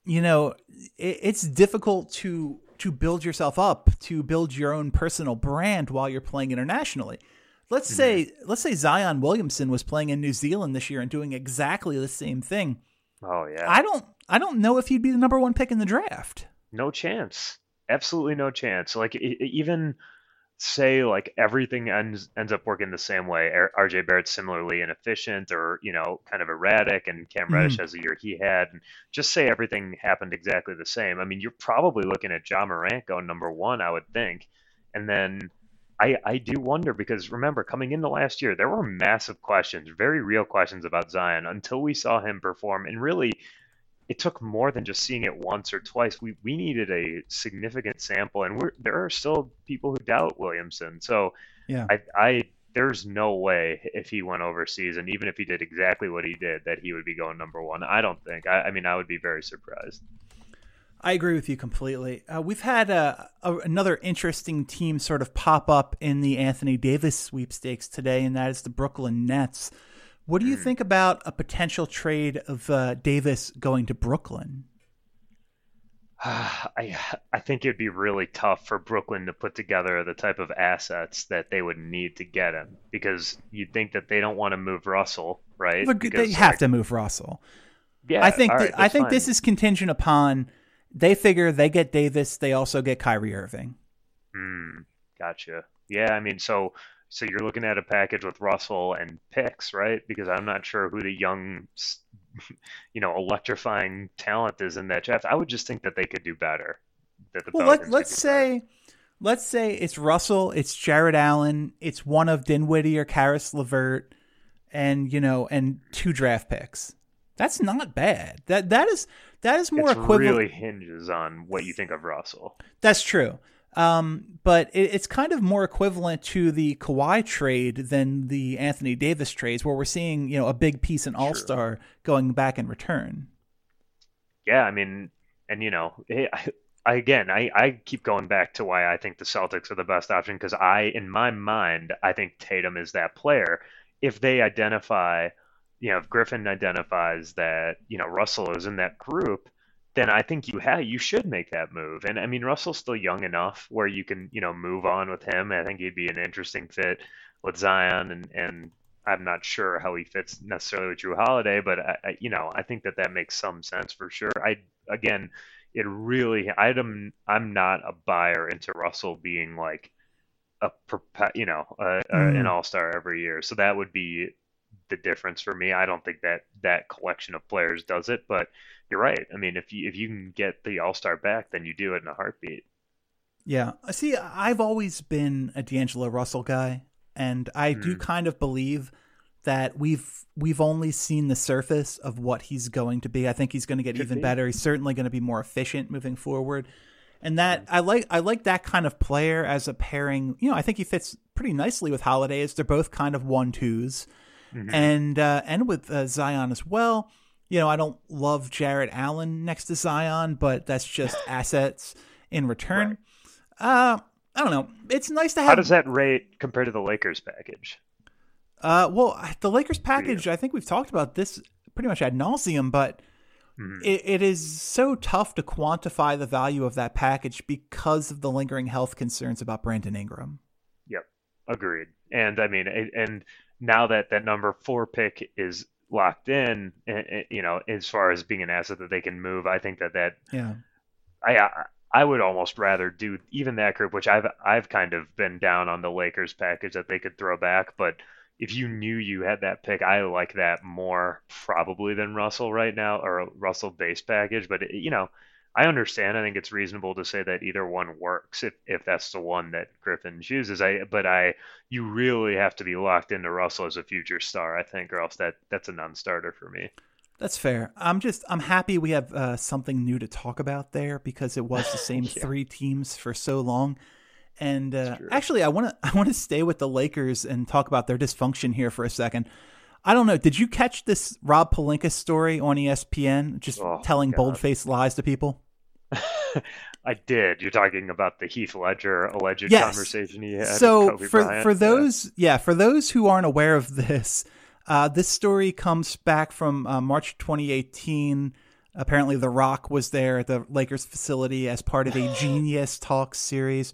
You know, it, it's difficult to to build yourself up, to build your own personal brand while you're playing internationally. Let's say let's say Zion Williamson was playing in New Zealand this year and doing exactly the same thing. Oh yeah. I don't I don't know if he'd be the number one pick in the draft. no chance. Absolutely no chance. Like e- even say like everything ends ends up working the same way. RJ Barrett's similarly inefficient or you know kind of erratic, and Cam mm-hmm. Reddish has the year he had. And just say everything happened exactly the same. I mean, you're probably looking at Ja Morant going number one, I would think, and then. I, I do wonder because remember coming into last year there were massive questions very real questions about Zion until we saw him perform and really it took more than just seeing it once or twice. We we needed a significant sample, and we're, there are still people who doubt Williamson. So Yeah. I I there's no way if he went overseas, and even if he did exactly what he did, that he would be going number one. I don't think. I, I mean, I would be very surprised. I agree with you completely. Uh, we've had a, a, another interesting team sort of pop up in the Anthony Davis sweepstakes today, and that is the Brooklyn Nets. What do you think about a potential trade of uh, Davis going to Brooklyn? I I think it'd be really tough for Brooklyn to put together the type of assets that they would need to get him because you'd think that they don't want to move Russell, right? Look, they have like, to move Russell. Yeah, I think th- I think fine. this is contingent upon they figure they get Davis, they also get Kyrie Irving. Mm, gotcha. Yeah, I mean, so so you're looking at a package with Russell and picks, right? Because I'm not sure who the young, you know, electrifying talent is in that draft. I would just think that they could do better. That the Well, Pelicans let, let's do better. say let's say it's Russell, it's Jarrett Allen, it's one of Dinwiddie or Caris LeVert, and you know, and two draft picks. That's not bad. That that is that is more it equivalent. really hinges on what you think of Russell. That's true. Um, but it, it's kind of more equivalent to the Kawhi trade than the Anthony Davis trades, where we're seeing you know a big piece in All Star going back in return. Yeah, I mean, and you know, I, again, I, I keep going back to why I think the Celtics are the best option because I, in my mind, I think Tatum is that player. If they identify, you know, if Griffin identifies that, you know, Russell is in that group, then I think you have you should make that move. And I mean, Russell's still young enough where you can, you know, move on with him. I think he'd be an interesting fit with Zion, and and I'm not sure how he fits necessarily with Jrue Holiday, but I, I, you know, I think that that makes some sense for sure. I again, it really, I'm I'm not a buyer into Russell being like a you know a, a, an Mm. all star every year. So that would be the difference for me. I don't think that that collection of players does it, but you're right. I mean, if you if you can get the all star back, then you do it in a heartbeat. Yeah. See, I've always been a D'Angelo Russell guy, and I do Hmm. kind of believe that we've we've only seen the surface of what he's going to be. I think he's going to get Could even be. better. He's certainly going to be more efficient moving forward. And that Hmm. I like I like that kind of player as a pairing. You know, I think he fits pretty nicely with Holiday as they're both kind of one twos. Mhm. And uh, and with uh, Zion as well. You know, I don't love Jarrett Allen next to Zion, but that's just assets in return. Uh, I don't know. It's nice to have. How does that rate compare to the Lakers package? Uh, well, the Lakers package. I think we've talked about this pretty much ad nauseum, but Mhm. it, it is so tough to quantify the value of that package because of the lingering health concerns about Brandon Ingram. Yep, agreed. And I mean, and now that that number four pick is locked in, eh, eh, you know, as far as being an asset that they can move, I think that that Yeah. I I- I would almost rather do even that group, which I've I've kind of been down on the Lakers package that they could throw back, but if you knew you had that pick, I like that more probably than Russell right now or a Russell base package. But it, you know, I understand. I think it's reasonable to say that either one works if if that's the one that Griffin chooses. I but I you really have to be locked into Russell as a future star, I think, or else that that's a non-starter for me. That's fair. I'm just I'm happy we have uh, something new to talk about there because it was the same three teams for so long. And uh, actually, I want to I want to stay with the Lakers and talk about their dysfunction here for a second. I don't know. Did you catch this Rob Pelinka story on ESPN? Just Oh, telling God. bold-faced lies to people. I did. You're talking about the Heath Ledger alleged Yes. conversation he had. so with Kobe for Bryant? for those yeah. for those who aren't aware of this Uh, this story comes back from uh, March 2018. Apparently, The Rock was there at the Lakers facility as part of a Genius Talk series.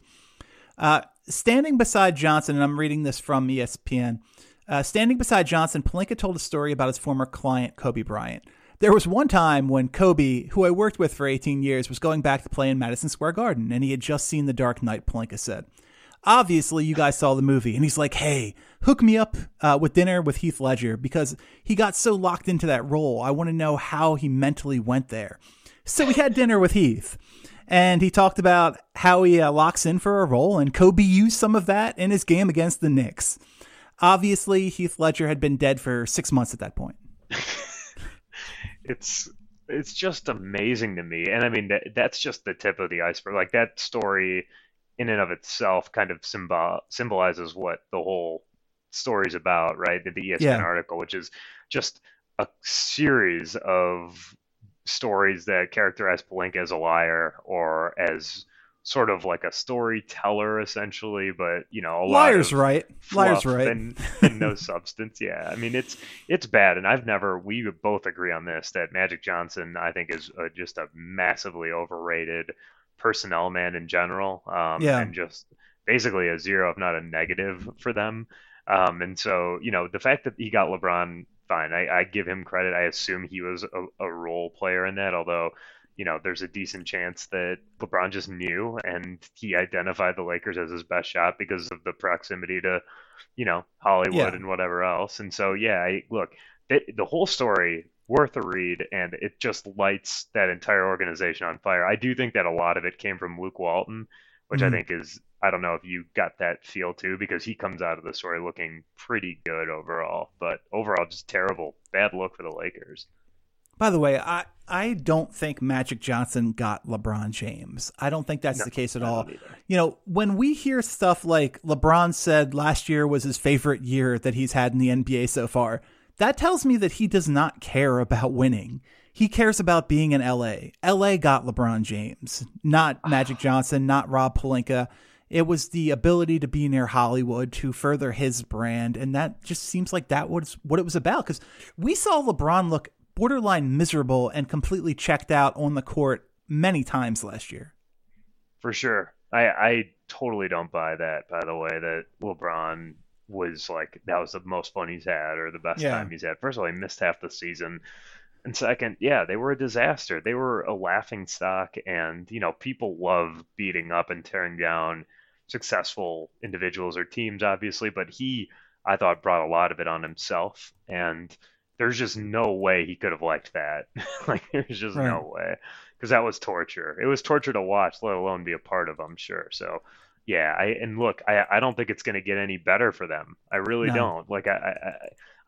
Uh, standing beside Johnson, and I'm reading this from ESPN. Uh, standing beside Johnson, Pelinka told a story about his former client, Kobe Bryant. There was one time when Kobe, who I worked with for 18 years, was going back to play in Madison Square Garden, and he had just seen The Dark Knight, Pelinka said. Obviously, you guys saw the movie, and he's like, hey, hook me up uh, with dinner with Heath Ledger because he got so locked into that role. I want to know how he mentally went there. So we had dinner with Heath, and he talked about how he uh, locks in for a role, and Kobe used some of that in his game against the Knicks. Obviously, Heath Ledger had been dead for six months at that point. it's it's just amazing to me and i mean that that's just the tip of the iceberg like that story in and of itself kind of symbol symbolizes what the whole story's about right the espn Yeah. article which is just a series of stories that characterize Pelinka as a liar or as sort of like a storyteller essentially but you know a lot Liar's of right. Liar's right. and, and no substance. Yeah, I mean it's it's bad, and I've never. We both agree on this that Magic Johnson, I think, is uh just a massively overrated personnel man in general. Um, Yeah. and just basically a zero, if not a negative, for them. Um, and so you know the fact that he got LeBron, fine. I, I give him credit. I assume he was a, a role player in that, although. You know, there's a decent chance that LeBron just knew and he identified the Lakers as his best shot because of the proximity to you know Hollywood Yeah. and whatever else. And so yeah, I, look, the, the whole story worth a read, and it just lights that entire organization on fire. I do think that a lot of it came from Luke Walton, which Mhm. I think is I don't know if you got that feel too because he comes out of the story looking pretty good overall, but overall just terrible, bad look for the Lakers. By the way, I, I don't think Magic Johnson got LeBron James. I don't think that's No, the case at all. You know, when we hear stuff like LeBron said last year was his favorite year that he's had in the NBA so far, that tells me that he does not care about winning. He cares about being in LA. LA got LeBron James, not Magic Johnson, not Rob Pelinka. It was the ability to be near Hollywood to further his brand. And that just seems like that was what it was about. Because we saw LeBron look borderline miserable and completely checked out on the court many times last year. For sure. I I totally don't buy that, by the way, that LeBron was like that was the most fun he's had or the best Yeah. time he's had. First of all, he missed half the season. And second, yeah, they were a disaster. They were a laughing stock and, you know, people love beating up and tearing down successful individuals or teams, obviously, but he I thought brought a lot of it on himself and there's just no way he could have liked that. like there's just Right. no way because that was torture. It was torture to watch, let alone be a part of. I'm sure. So, yeah. I and look, I I don't think it's going to get any better for them. I really No. don't. Like I,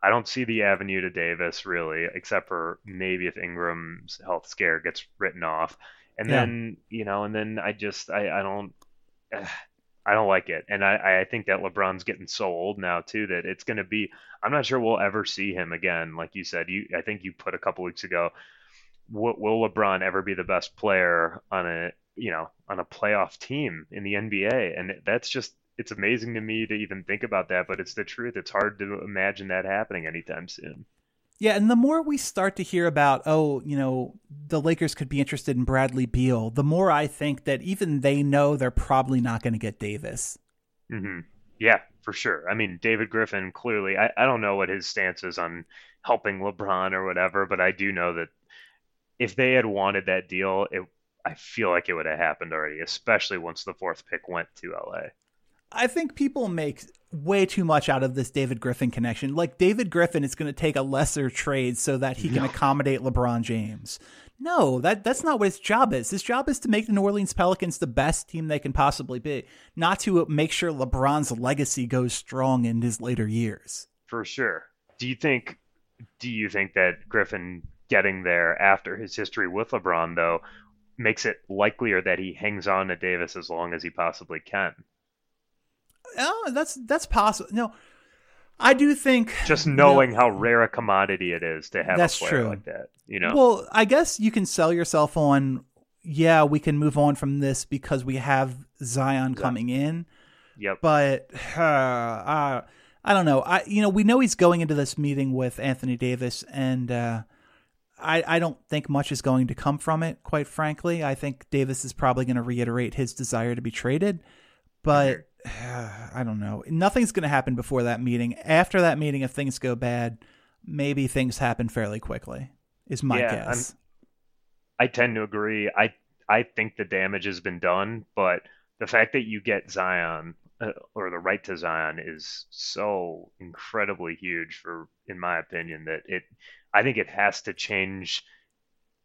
I I don't see the avenue to Davis really, except for maybe if Ingram's health scare gets written off, and Yeah. then you know, and then I just I I don't. I don't like it, and I, I think that LeBron's getting so old now too that it's going to be. I'm not sure we'll ever see him again. Like you said, you I think you put a couple weeks ago will, will LeBron ever be the best player on a you know on a playoff team in the NBA? And that's just it's amazing to me to even think about that, but it's the truth. It's hard to imagine that happening anytime soon. Yeah, and the more we start to hear about, oh, you know, the Lakers could be interested in Bradley Beal, the more I think that even they know they're probably not going to get Davis. hmm Yeah, for sure. I mean, David Griffin clearly. I, I don't know what his stance is on helping LeBron or whatever, but I do know that if they had wanted that deal, it I feel like it would have happened already, especially once the fourth pick went to LA. I think people make way too much out of this David Griffin connection. Like David Griffin is going to take a lesser trade so that he can accommodate LeBron James. No, that that's not what his job is. His job is to make the New Orleans Pelicans the best team they can possibly be, not to make sure LeBron's legacy goes strong in his later years. For sure. Do you think do you think that Griffin getting there after his history with LeBron though makes it likelier that he hangs on to Davis as long as he possibly can? Oh, that's that's possible. No, I do think Just you know, knowing how rare a commodity it is to have That's a player true. like that, you know. Well, I guess you can sell yourself on. Yeah, we can move on from this because we have Zion coming in. yep. But uh, uh, I don't know. I you know we know he's going into this meeting with Anthony Davis, and uh, I I don't think much is going to come from it. Quite frankly, I think Davis is probably going to reiterate his desire to be traded, but I don't know. Nothing's going to happen before that meeting. After that meeting, if things go bad, maybe things happen fairly quickly. Is my Yeah, guess. I tend to agree. I I think the damage has been done, but the fact that you get Zion uh, or the right to Zion is so incredibly huge for, in my opinion, that it. I think it has to change.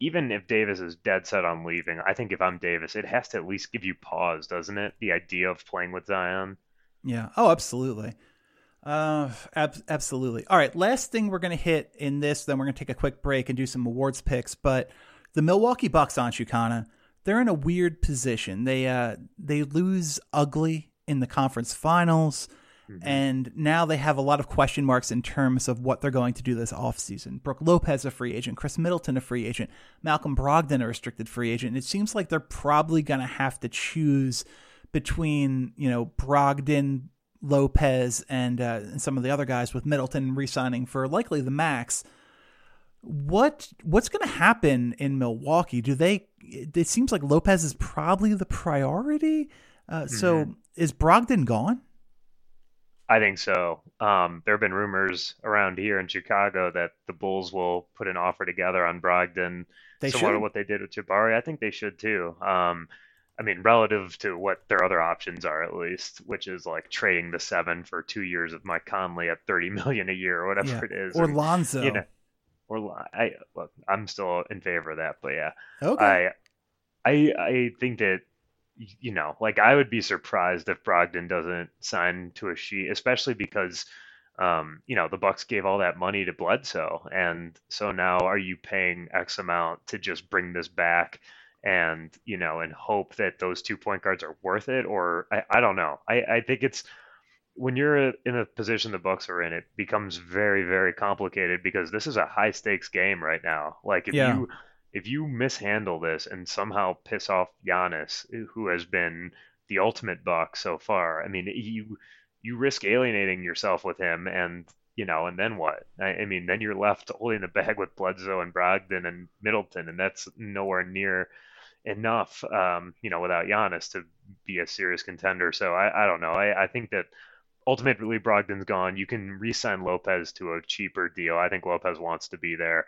Even if Davis is dead set on leaving, I think if I'm Davis, it has to at least give you pause, doesn't it? The idea of playing with Zion. Yeah. Oh, absolutely. Uh, ab- absolutely. All right. Last thing we're going to hit in this, then we're going to take a quick break and do some awards picks. But the Milwaukee Bucks on Chicana, they're in a weird position. They uh they lose ugly in the conference finals. And now they have a lot of question marks in terms of what they're going to do this offseason. Brook Lopez, a free agent. Khris Middleton, a free agent. Malcolm Brogdon, a restricted free agent. And it seems like they're probably going to have to choose between, you know, Brogdon, Lopez, and, uh, and some of the other guys with Middleton re-signing for likely the max. What what's going to happen in Milwaukee? Do they? It seems like Lopez is probably the priority. Uh, So is Brogdon gone? I think so. Um, there have been rumors around here in Chicago that the Bulls will put an offer together on Brogdon, They similar should. to what they did with Jabari. I think they should too. Um, I mean, relative to what their other options are, at least, which is like trading the seven for two years of Mike Conley at thirty million a year or whatever Yeah. it is, Or and, Lonzo? you know, or I look, I'm still in favor of that, but yeah, okay. I, I, I think that you know, like I would be surprised if Brogdon doesn't sign to a sheet, especially because, um, you know, the Bucks gave all that money to Bledsoe, and so now are you paying X amount to just bring this back, and you know, and hope that those two point guards are worth it, or I, I don't know. I, I think it's when you're in a position the Bucks are in, it becomes very, very complicated because this is a high stakes game right now. Like if Yeah. you if you mishandle this and somehow piss off Giannis, who has been the ultimate buck so far, I mean, you you risk alienating yourself with him, and you know, and then what? I, I mean, then you're left holding the bag with Bledsoe and Brogdon and Middleton, and that's nowhere near enough, um, you know, without Giannis to be a serious contender. So I, I don't know. I, I think that ultimately Brogdon's gone. You can re-sign Lopez to a cheaper deal. I think Lopez wants to be there,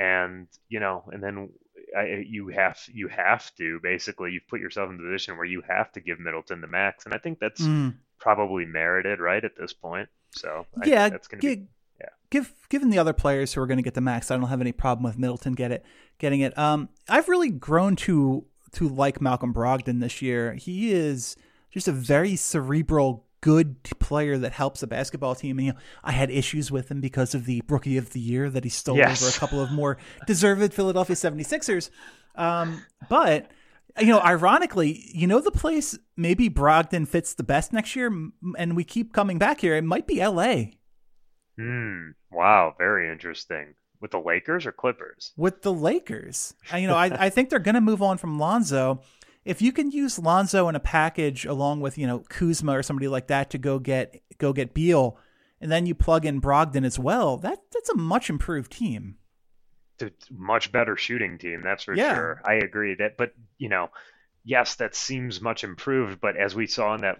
and you know, and then I, you have you have to basically you've put yourself in a position where you have to give Middleton the max, and I think that's Mm. probably merited, right, at this point. So I yeah, think that's going to be yeah. give given the other players who are going to get the max, I don't have any problem with Middleton get it getting it. Um, I've really grown to to like Malcolm Brogdon this year. He is just a very cerebral, good player that helps a basketball team. And, you know, I had issues with him because of the Rookie of the Year that he stole Yes. over a couple of more deserved Philadelphia 76ers. Um, but you know, ironically, you know, the place maybe Brogdon fits the best next year, and we keep coming back here. It might be L.A. Hmm. Wow, very interesting. With the Lakers or Clippers? with the Lakers. I- You know, I, I think they're going to move on from Lonzo. If you can use Lonzo in a package along with you know Kuzma or somebody like that to go get go get Beal, and then you plug in Brogdon as well, that that's a much improved team. It's a much better shooting team, that's for Yeah. sure. I agree that, but you know, yes, that seems much improved. But as we saw in that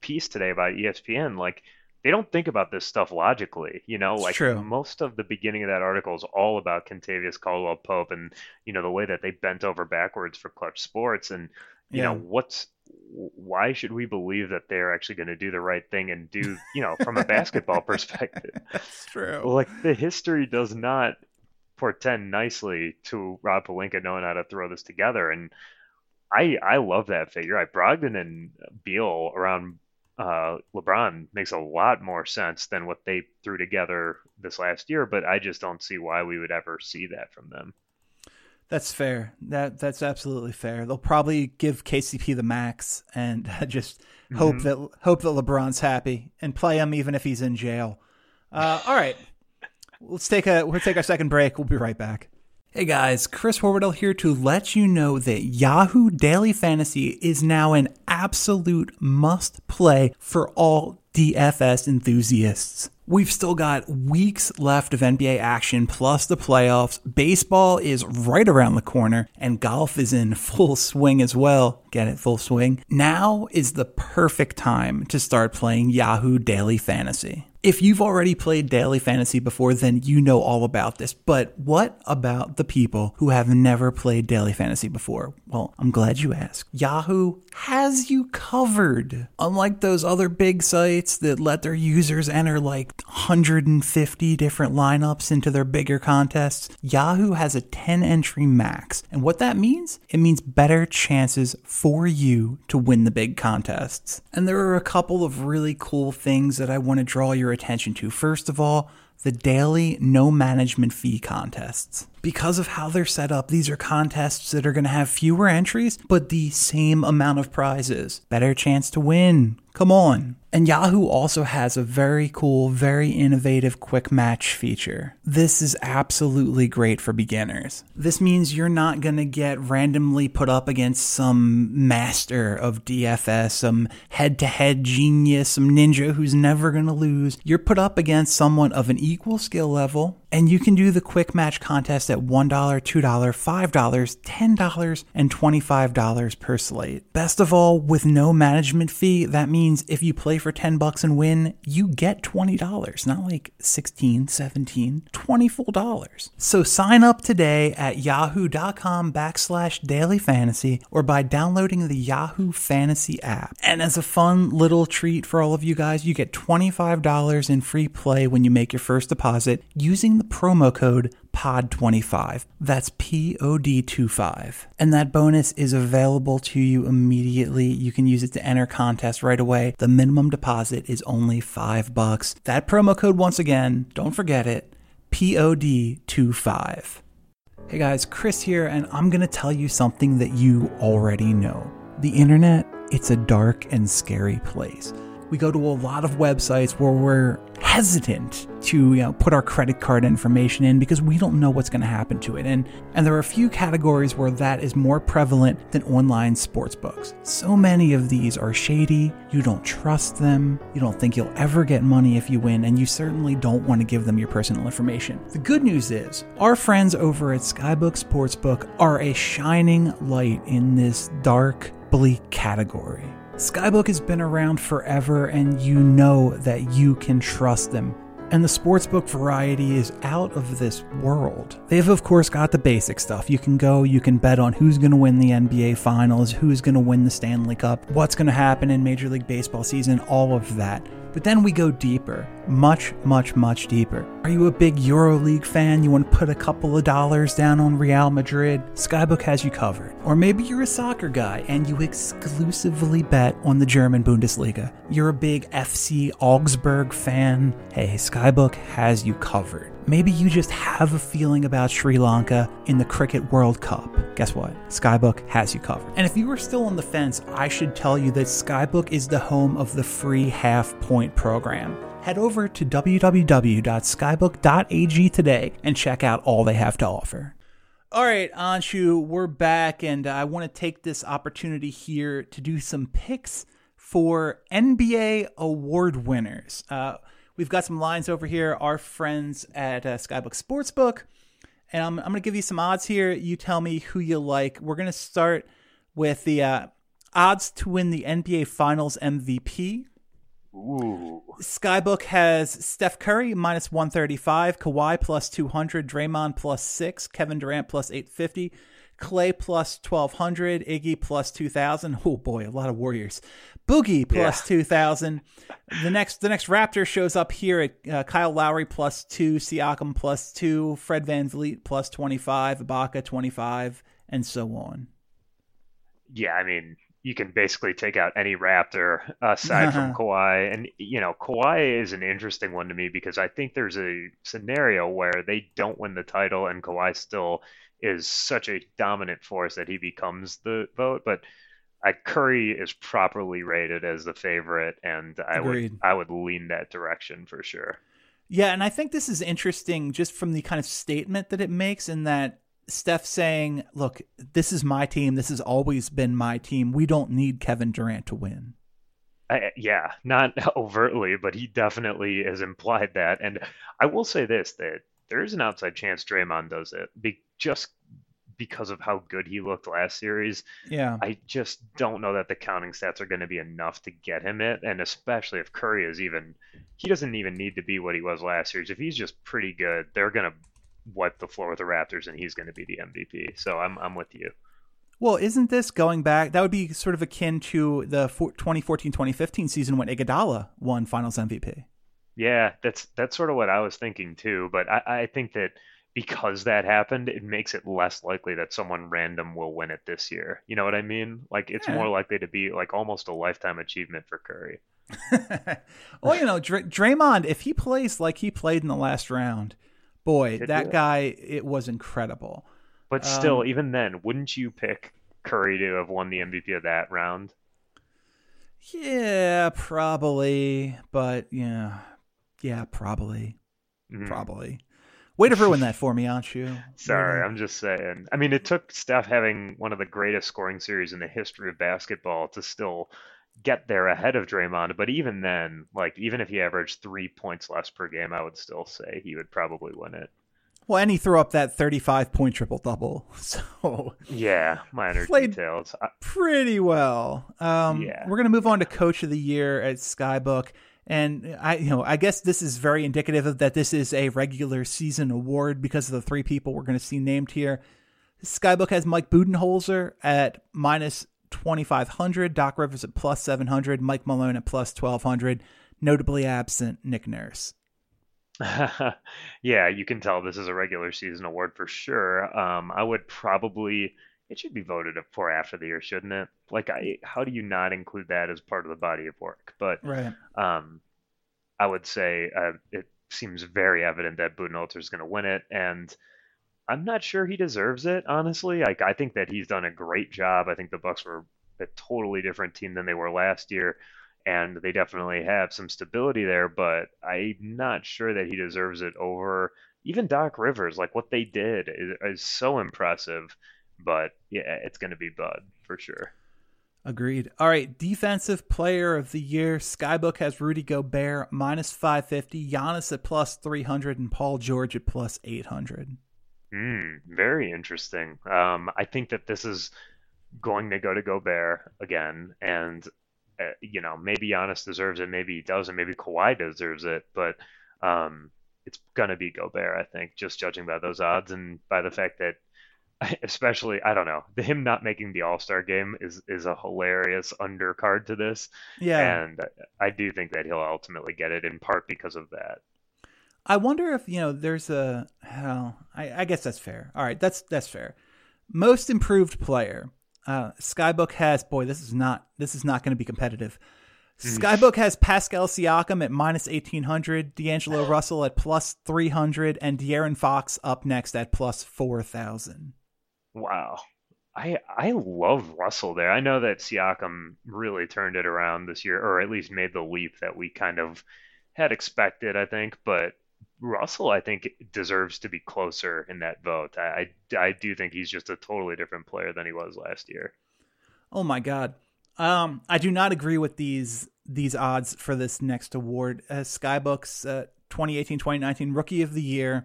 piece today by E ESPN, like they don't think about this stuff logically. You know, It's like true. most of the beginning of that article is all about Kentavious Caldwell Pope and you know the way that they bent over backwards for Clutch Sports and you know what's why should we believe that they're actually going to do the right thing and do you know from a basketball perspective That's true. like the history does not portend nicely to Rob Pelinka knowing how to throw this together, and I I love that figure. I Brogdon and Beal around uh, LeBron makes a lot more sense than what they threw together this last year, but I just don't see why we would ever see that from them. That's fair. That that's absolutely fair. They'll probably give KCP the max and just hope Mhm. that hope that LeBron's happy and play him even if he's in jail. Uh, all right, let's take a we'll take our second break. We'll be right back. Hey guys, Chris Horwedel here to let you know that Yahoo Daily Fantasy is now an absolute must play for all DFS enthusiasts. We've still got weeks left of NBA action plus the playoffs. Baseball is right around the corner and golf is in full swing as well. Get it? Full swing. Now is the perfect time to start playing Yahoo Daily Fantasy. If you've already played daily fantasy before, then you know all about this. But what about the people who have never played daily fantasy before? Well, I'm glad you asked. Yahoo has you covered. Unlike those other big sites that let their users enter like 150 different lineups into their bigger contests, Yahoo has a 10 entry max. And what that means? It means better chances for you to win the big contests. And there are a couple of really cool things that I want to draw your attention to. First of all, the daily no management fee contests. Because of how they're set up, these are contests that are going to have fewer entries, but the same amount of prizes. Better chance to win. Come on. And Yahoo also has a very cool, very innovative quick match feature. This is absolutely great for beginners. This means you're not going to get randomly put up against some master of DFS, some head to head genius, some ninja who's never going to lose. You're put up against someone of an equal skill level, and you can do the quick match contest at $1, $2, $5, $10, and $25 per slate. Best of all, with no management fee, that means if you play for 10 bucks and win, you get $20, not like 16, 17, 20 full dollars. So sign up today at yahoo.com backslash daily fantasy or by downloading the Yahoo Fantasy app. And as a fun little treat for all of you guys, you get $25 in free play when you make your first deposit using the promo code POD25. That's P O D 25. And that bonus is available to you immediately. You can use it to enter contests right away. The minimum deposit is only 5 bucks. That promo code once again, don't forget it. P O D 25. Hey guys, Chris here and I'm going to tell you something that you already know. The internet, it's a dark and scary place we go to a lot of websites where we're hesitant to you know put our credit card information in because we don't know what's going to happen to it. And and there are a few categories where that is more prevalent than online sports books. So many of these are shady. You don't trust them. You don't think you'll ever get money if you win and you certainly don't want to give them your personal information. The good news is our friends over at skybook sportsbook are a shining light in this dark bleak category Skybook has been around forever, and you know that you can trust them. And the sportsbook variety is out of this world. They've, of course, got the basic stuff. You can go, you can bet on who's going to win the NBA Finals, who's going to win the Stanley Cup, what's going to happen in Major League Baseball season, all of that. But then we go deeper, much, much, much deeper. Are you a big EuroLeague fan? You want to put a couple of dollars down on Real Madrid? Skybook has you covered. Or maybe you're a soccer guy and you exclusively bet on the German Bundesliga. You're a big FC Augsburg fan. Hey, Skybook has you covered. Maybe you just have a feeling about Sri Lanka in the Cricket World Cup. Guess what? Skybook has you covered. And if you are still on the fence, I should tell you that Skybook is the home of the free half point program. Head over to www.skybook.ag today and check out all they have to offer. All right, Anshu, we're back, and I want to take this opportunity here to do some picks for NBA award winners. Uh, We've got some lines over here. Our friends at uh, Skybook Sportsbook. And I'm, I'm going to give you some odds here. You tell me who you like. We're going to start with the uh, odds to win the NBA Finals MVP. Ooh. Skybook has Steph Curry minus 135, Kawhi plus 200, Draymond plus 6, Kevin Durant plus 850, Klay plus 1200, Iggy plus 2000. Oh boy, a lot of Warriors. Boogie plus yeah. 2000. The next the next Raptor shows up here at uh, Kyle Lowry plus 2, Siakam plus 2, Fred Van VanVleet plus 25, Ibaka 25 and so on. Yeah, I mean, you can basically take out any Raptor aside from Kawhi. And, you know, Kawhi is an interesting one to me because I think there's a scenario where they don't win the title and Kawhi still is such a dominant force that he becomes the vote. But I, Curry is properly rated as the favorite, and I Agreed. would I would lean that direction for sure. Yeah, and I think this is interesting just from the kind of statement that it makes in that Steph saying, "Look, this is my team. This has always been my team. We don't need Kevin Durant to win." I, yeah, not overtly, but he definitely has implied that. And I will say this: that there is an outside chance Draymond does it, be, just because of how good he looked last series. Yeah. I just don't know that the counting stats are going to be enough to get him it, and especially if Curry is even, he doesn't even need to be what he was last series. If he's just pretty good, they're going to wipe the floor with the Raptors, and he's going to be the MVP. So I'm I'm with you. Well, isn't this going back? That would be sort of akin to the 2014-2015 season when Iguodala won Finals MVP. Yeah, that's that's sort of what I was thinking too. But I, I think that because that happened, it makes it less likely that someone random will win it this year. You know what I mean? Like it's Yeah. more likely to be like almost a lifetime achievement for Curry. well, you know, Dr- Draymond, if he plays like he played in the last round, boy, that guy, it was incredible. But still, Um, even then, wouldn't you pick Curry to have won the MVP of that round? Yeah, probably, but yeah, yeah, probably, Mhm. probably. Way to ruin that for me, aren't you? Sorry, I'm just saying. I mean, it took Steph having one of the greatest scoring series in the history of basketball to still get there ahead of Draymond. But even then, like, even if he averaged three points less per game, I would still say he would probably win it. Well, and he threw up that 35 point triple double, so Yeah, minor Played- details. Pretty well. Um, Yeah. We're gonna move on to Coach of the Year at Skybook, and I, you know, I guess this is very indicative of that this is a regular season award because of the three people we're gonna see named here. Skybook has Mike Budenholzer at minus 2500, Doc Rivers at plus 700, Mike Malone at plus 1200. Notably absent Nick Nurse. yeah, you can tell this is a regular season award for sure. Um, I would probably it should be voted for after the year, shouldn't it? Like, I how do you not include that as part of the body of work? But Right. um, I would say uh, it seems very evident that Budenholzer is going to win it, and I'm not sure he deserves it. Honestly, like I think that he's done a great job. I think the Bucks were a totally different team than they were last year, and they definitely have some stability there. But I'm not sure that he deserves it over even Doc Rivers. Like what they did is, is so impressive. But yeah, it's going to be Bud for sure. Agreed. All right, defensive player of the year. Skybook has Rudy Gobert minus 550, Giannis at plus 300, and Paul George at plus 800. Mm, very interesting. Um, I think that this is going to go to Gobert again, and uh, you know maybe Giannis deserves it, maybe he doesn't, maybe Kawhi deserves it, but um, it's gonna be Gobert. I think, just judging by those odds and by the fact that, especially, I don't know, him not making the All Star game is is a hilarious undercard to this, Yeah. and I do think that he'll ultimately get it in part because of that. I wonder if, you know, there's a hell, I, I guess that's fair. All right, that's that's fair. Most improved player. Uh, Skybook has boy, this is not this is not going to be competitive. Skybook has Pascal Siakam at minus 1800, D'Angelo Russell at plus 300, and De'Aaron Fox up next at plus 4000. Wow. I I love Russell there. I know that Siakam really turned it around this year, or at least made the leap that we kind of had expected, I think. But Russell, I think, deserves to be closer in that vote. I, I, I do think he's just a totally different player than he was last year. Oh my god. Um, I do not agree with these these odds for this next award. Uh, Skybook's uh, 2018-2019 Rookie of the Year.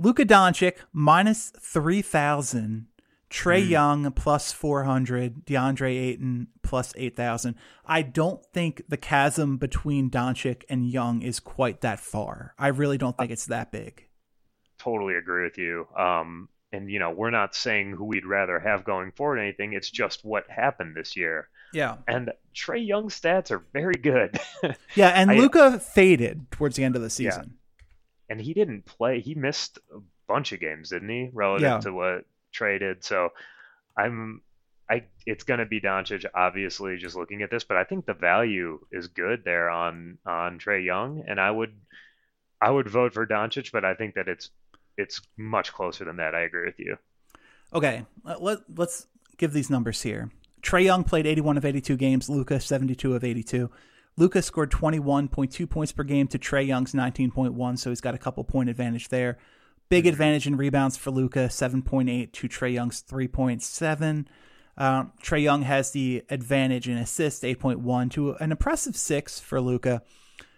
Luka Doncic minus 3000, Trae Young plus 400, DeAndre Ayton plus 8000. I don't think the chasm between Doncic and Young is quite that far. I really don't think it's that big. Totally agree with you. Um, and you know, we're not saying who we'd rather have going forward or anything. It's just what happened this year. Yeah. And Trae Young's stats are very good. Yeah, and I- Luka faded towards the end of the season. And he didn't play. He missed a bunch of games, didn't he? Relative Yeah. to what Trae did. So I'm, I it's gonna be Doncic, obviously, just looking at this. But I think the value is good there on on Trae Young, and I would, I would vote for Doncic, but I think that it's it's much closer than that. I agree with you. Okay, let, let, let's give these numbers here. Trae Young played 81 of 82 games, Luka 72 of 82. Luka scored 21.2 points per game to Trae Young's 19.1, so he's got a couple point advantage there. Big mm-hmm. advantage in rebounds for Luka, 7.8 to Trae Young's 3.7. Um, Trae Young has the advantage in assists, 8.1 to an impressive six for Luka.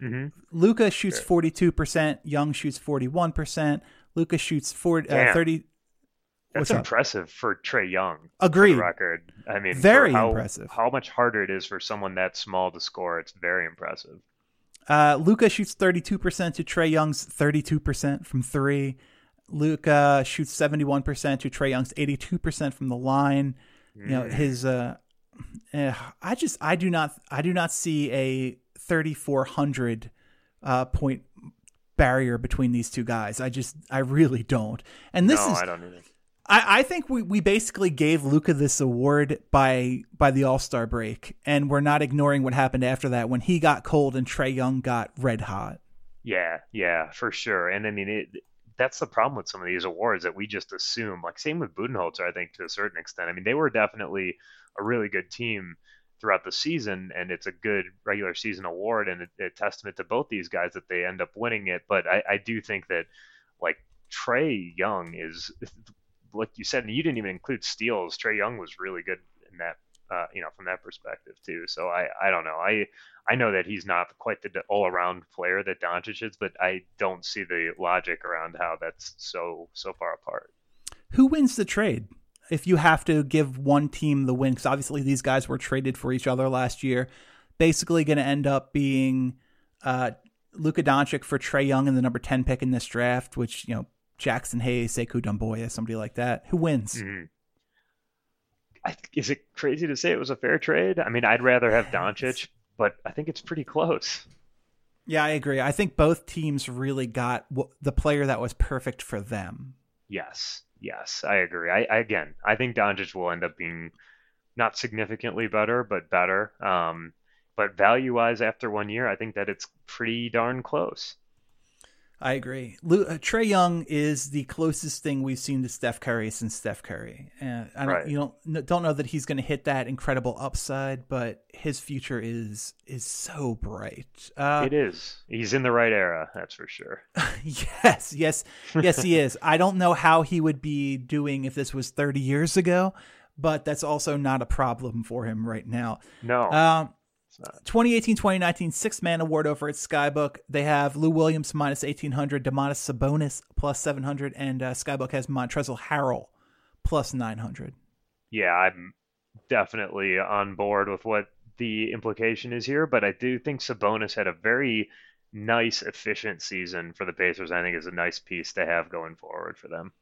Mm-hmm. Luka shoots 42%, Young shoots 41%. Luka shoots 40, uh, 30, that's What's up? impressive for Trae Young. Agreed. record. I mean, Very how, impressive. How much harder it is for someone that small to score. It's very impressive. Uh, Luka shoots thirty two percent to Trae Young's thirty two percent from three. Luka shoots seventy one percent to Trae Young's eighty two percent from the line. You know his. Uh, eh, I just I do not I do not see a thirty four hundred uh, point barrier between these two guys. I just I really don't. And this no, is I don't either. I, I think we, we basically gave Luka this award by by the All Star break, and we're not ignoring what happened after that when he got cold and Trae Young got red hot. Yeah, yeah, for sure. And I mean, it, that's the problem with some of these awards that we just assume. Like same with Budenholzer, I think to a certain extent. I mean, they were definitely a really good team throughout the season, and it's a good regular season award and a, a testament to both these guys that they end up winning it. But I, I do think that like Trae Young is, like you said, and you didn't even include steals. Trae Young was really good in that. Uh, you know, from that perspective too. So I, I don't know. I, I know that he's not quite the all-around player that Doncic is, but I don't see the logic around how that's so so far apart. Who wins the trade? If you have to give one team the win, because obviously these guys were traded for each other last year, basically going to end up being uh, Luka Doncic for Trae Young in the number ten pick in this draft, which you know Jaxson Hayes, Sekou Doumbouya, somebody like that. Who wins? Mhm. I, is it crazy to say it was a fair trade? I mean, I'd rather have Doncic, but I think it's pretty close. Yeah, I agree. I think both teams really got w- the player that was perfect for them. Yes, yes, I agree. I, I again, I think Doncic will end up being not significantly better, but better. Um, but value-wise, after one year, I think that it's pretty darn close. I agree. Uh, Trae Young is the closest thing we've seen to Steph Curry since Steph Curry. Uh, I don't, Right. you don't don't know that he's going to hit that incredible upside, but his future is is so bright. Uh, it is. He's in the right era, that's for sure. yes, yes, yes, he is. I don't know how he would be doing if this was 30 years ago, but that's also not a problem for him right now. No, Um, 2018 2019 six man award over at Skybook. They have Lou Williams minus 1800, Domantas Sabonis plus 700, and uh, Skybook has Montrezl Harrell plus 900. yeah, I'm definitely on board with what the implication is here, but I do think Sabonis had a very nice, efficient season for the Pacers. I think is a nice piece to have going forward for them.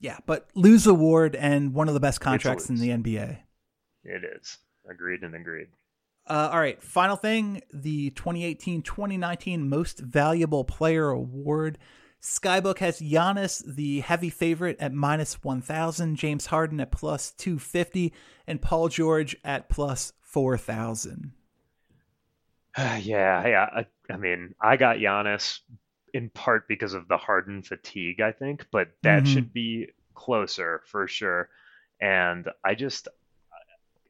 Yeah, but Lou's award and one of the best contracts in the NBA. It is agreed and agreed. Uh, all right, final thing the 2018 2019 Most Valuable Player Award. Skybook has Giannis, the heavy favorite, at minus 1,000, James Harden at plus 250, and Paul George at plus 4,000. yeah, yeah. I, I mean, I got Giannis in part because of the Harden fatigue, I think, but that Mhm. should be closer for sure. And I just,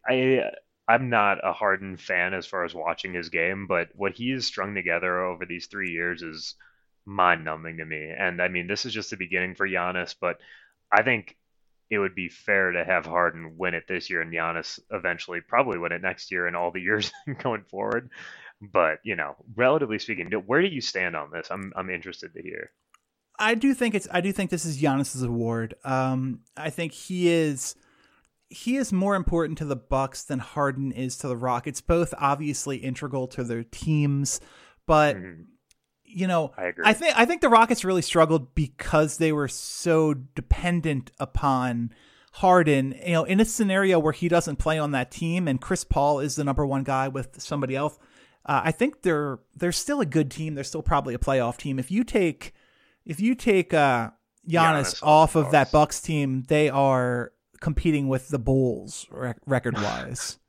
I, I'm not a Harden fan as far as watching his game, but what he's strung together over these three years is mind-numbing to me. And I mean, this is just the beginning for Giannis, but I think it would be fair to have Harden win it this year and Giannis eventually probably win it next year and all the years going forward. But you know, relatively speaking, where do you stand on this? I'm I'm interested to hear. I do think it's I do think this is Giannis's award. Um, I think he is he is more important to the Bucks than Harden is to the Rockets. Both obviously integral to their teams, but Mhm. you know, I agree. I think I think the Rockets really struggled because they were so dependent upon Harden. You know, in a scenario where he doesn't play on that team and Chris Paul is the number one guy with somebody else, uh, I think they're they're still a good team. They're still probably a playoff team. If you take if you take uh, Giannis, Giannis off of that. Bucks team, they are competing with the Bulls rec- record wise.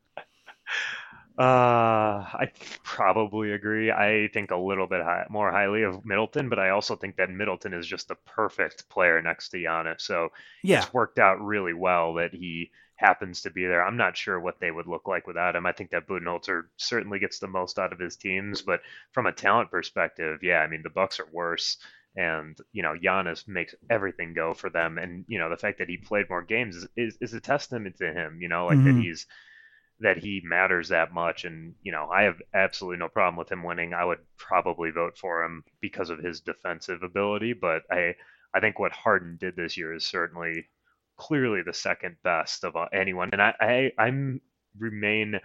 Uh, I probably agree. I think a little bit high, more highly of Middleton, but I also think that Middleton is just the perfect player next to Giannis. So yeah, it's worked out really well that he happens to be there. I'm not sure what they would look like without him. I think that Budenholzer certainly gets the most out of his teams, but from a talent perspective, yeah, I mean the Bucks are worse, And you know, Giannis makes everything go for them, and you know the fact that he played more games is is, is a testament to him. You know, like Mhm. that he's that he matters that much. And you know, I have absolutely no problem with him winning. I would probably vote for him because of his defensive ability, but I I think what Harden did this year is certainly clearly the second best of uh, anyone. And I, I I'm remain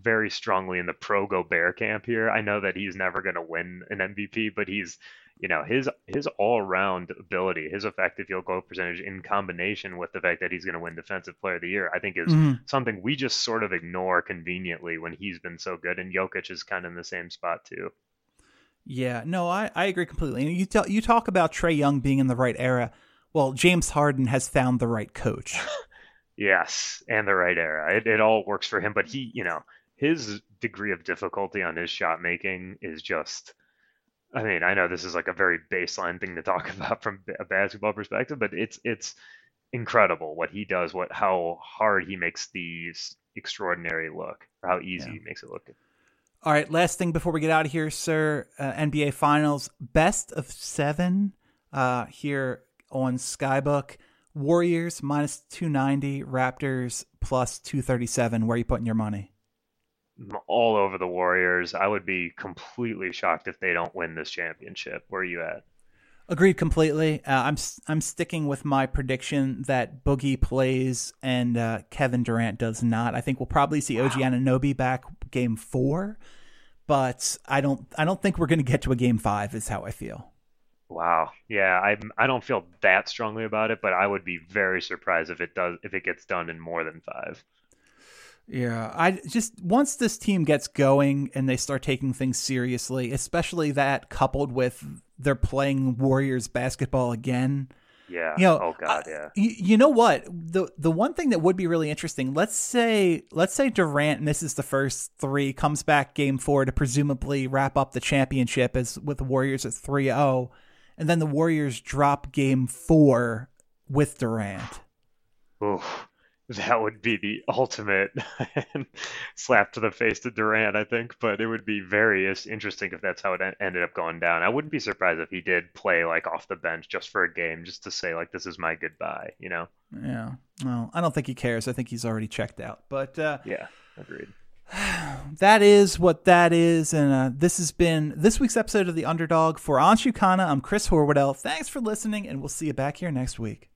very strongly in the pro Gobert camp here. I know that he's never going to win an MVP, but he's you know his his all round ability, his effective field goal percentage in combination with the fact that he's going to win Defensive Player of the Year, I think is Mhm. something we just sort of ignore conveniently when he's been so good. And Jokic is kind of in the same spot too. Yeah, no, I, I agree completely. And you tell you talk about Trae Young being in the right era. Well, James Harden has found the right coach. Yes, and the right era. It, it all works for him, but he, you know, his degree of difficulty on his shot making is just. I mean, I know this is like a very baseline thing to talk about from a basketball perspective, but it's it's incredible what he does, what how hard he makes these extraordinary look, or how easy Yeah. he makes it look. All right, last thing before we get out of here, sir. Uh, NBA Finals, best of seven uh, here on Skybook. Warriors minus 290, Raptors plus 237. Where are you putting your money? All over the Warriors. I would be completely shocked if they don't win this championship. Where are you at? Agreed completely. Uh, I'm I'm sticking with my prediction that Boogie plays and uh, Kevin Durant does not. I think we'll probably see OG Anunoby back game four, but I don't I don't think we're going to get to a game five. Is how I feel. Wow. Yeah, I I don't feel that strongly about it, but I would be very surprised if it does if it gets done in more than five. Yeah, I just once this team gets going and they start taking things seriously, especially that coupled with they're playing Warriors basketball again. Yeah. You know, oh God, yeah. You, you know what? The the one thing that would be really interesting. Let's say let's say Durant misses the first three, comes back game four to presumably wrap up the championship as with the Warriors at 3-0, and then the Warriors drop game four with Durant. Oof. That would be the ultimate slap to the face to Durant, I think. But it would be very interesting if that's how it ended up going down. I wouldn't be surprised if he did play like off the bench just for a game, just to say like this is my goodbye. You know? Yeah. Well, I don't think he cares. I think he's already checked out. But uh, Yeah. Agreed. that is what that is. And uh, this has been this week's episode of The Underdog. For Anshu Khanna, I'm Chris Horwedel. Thanks for listening, and we'll see you back here next week.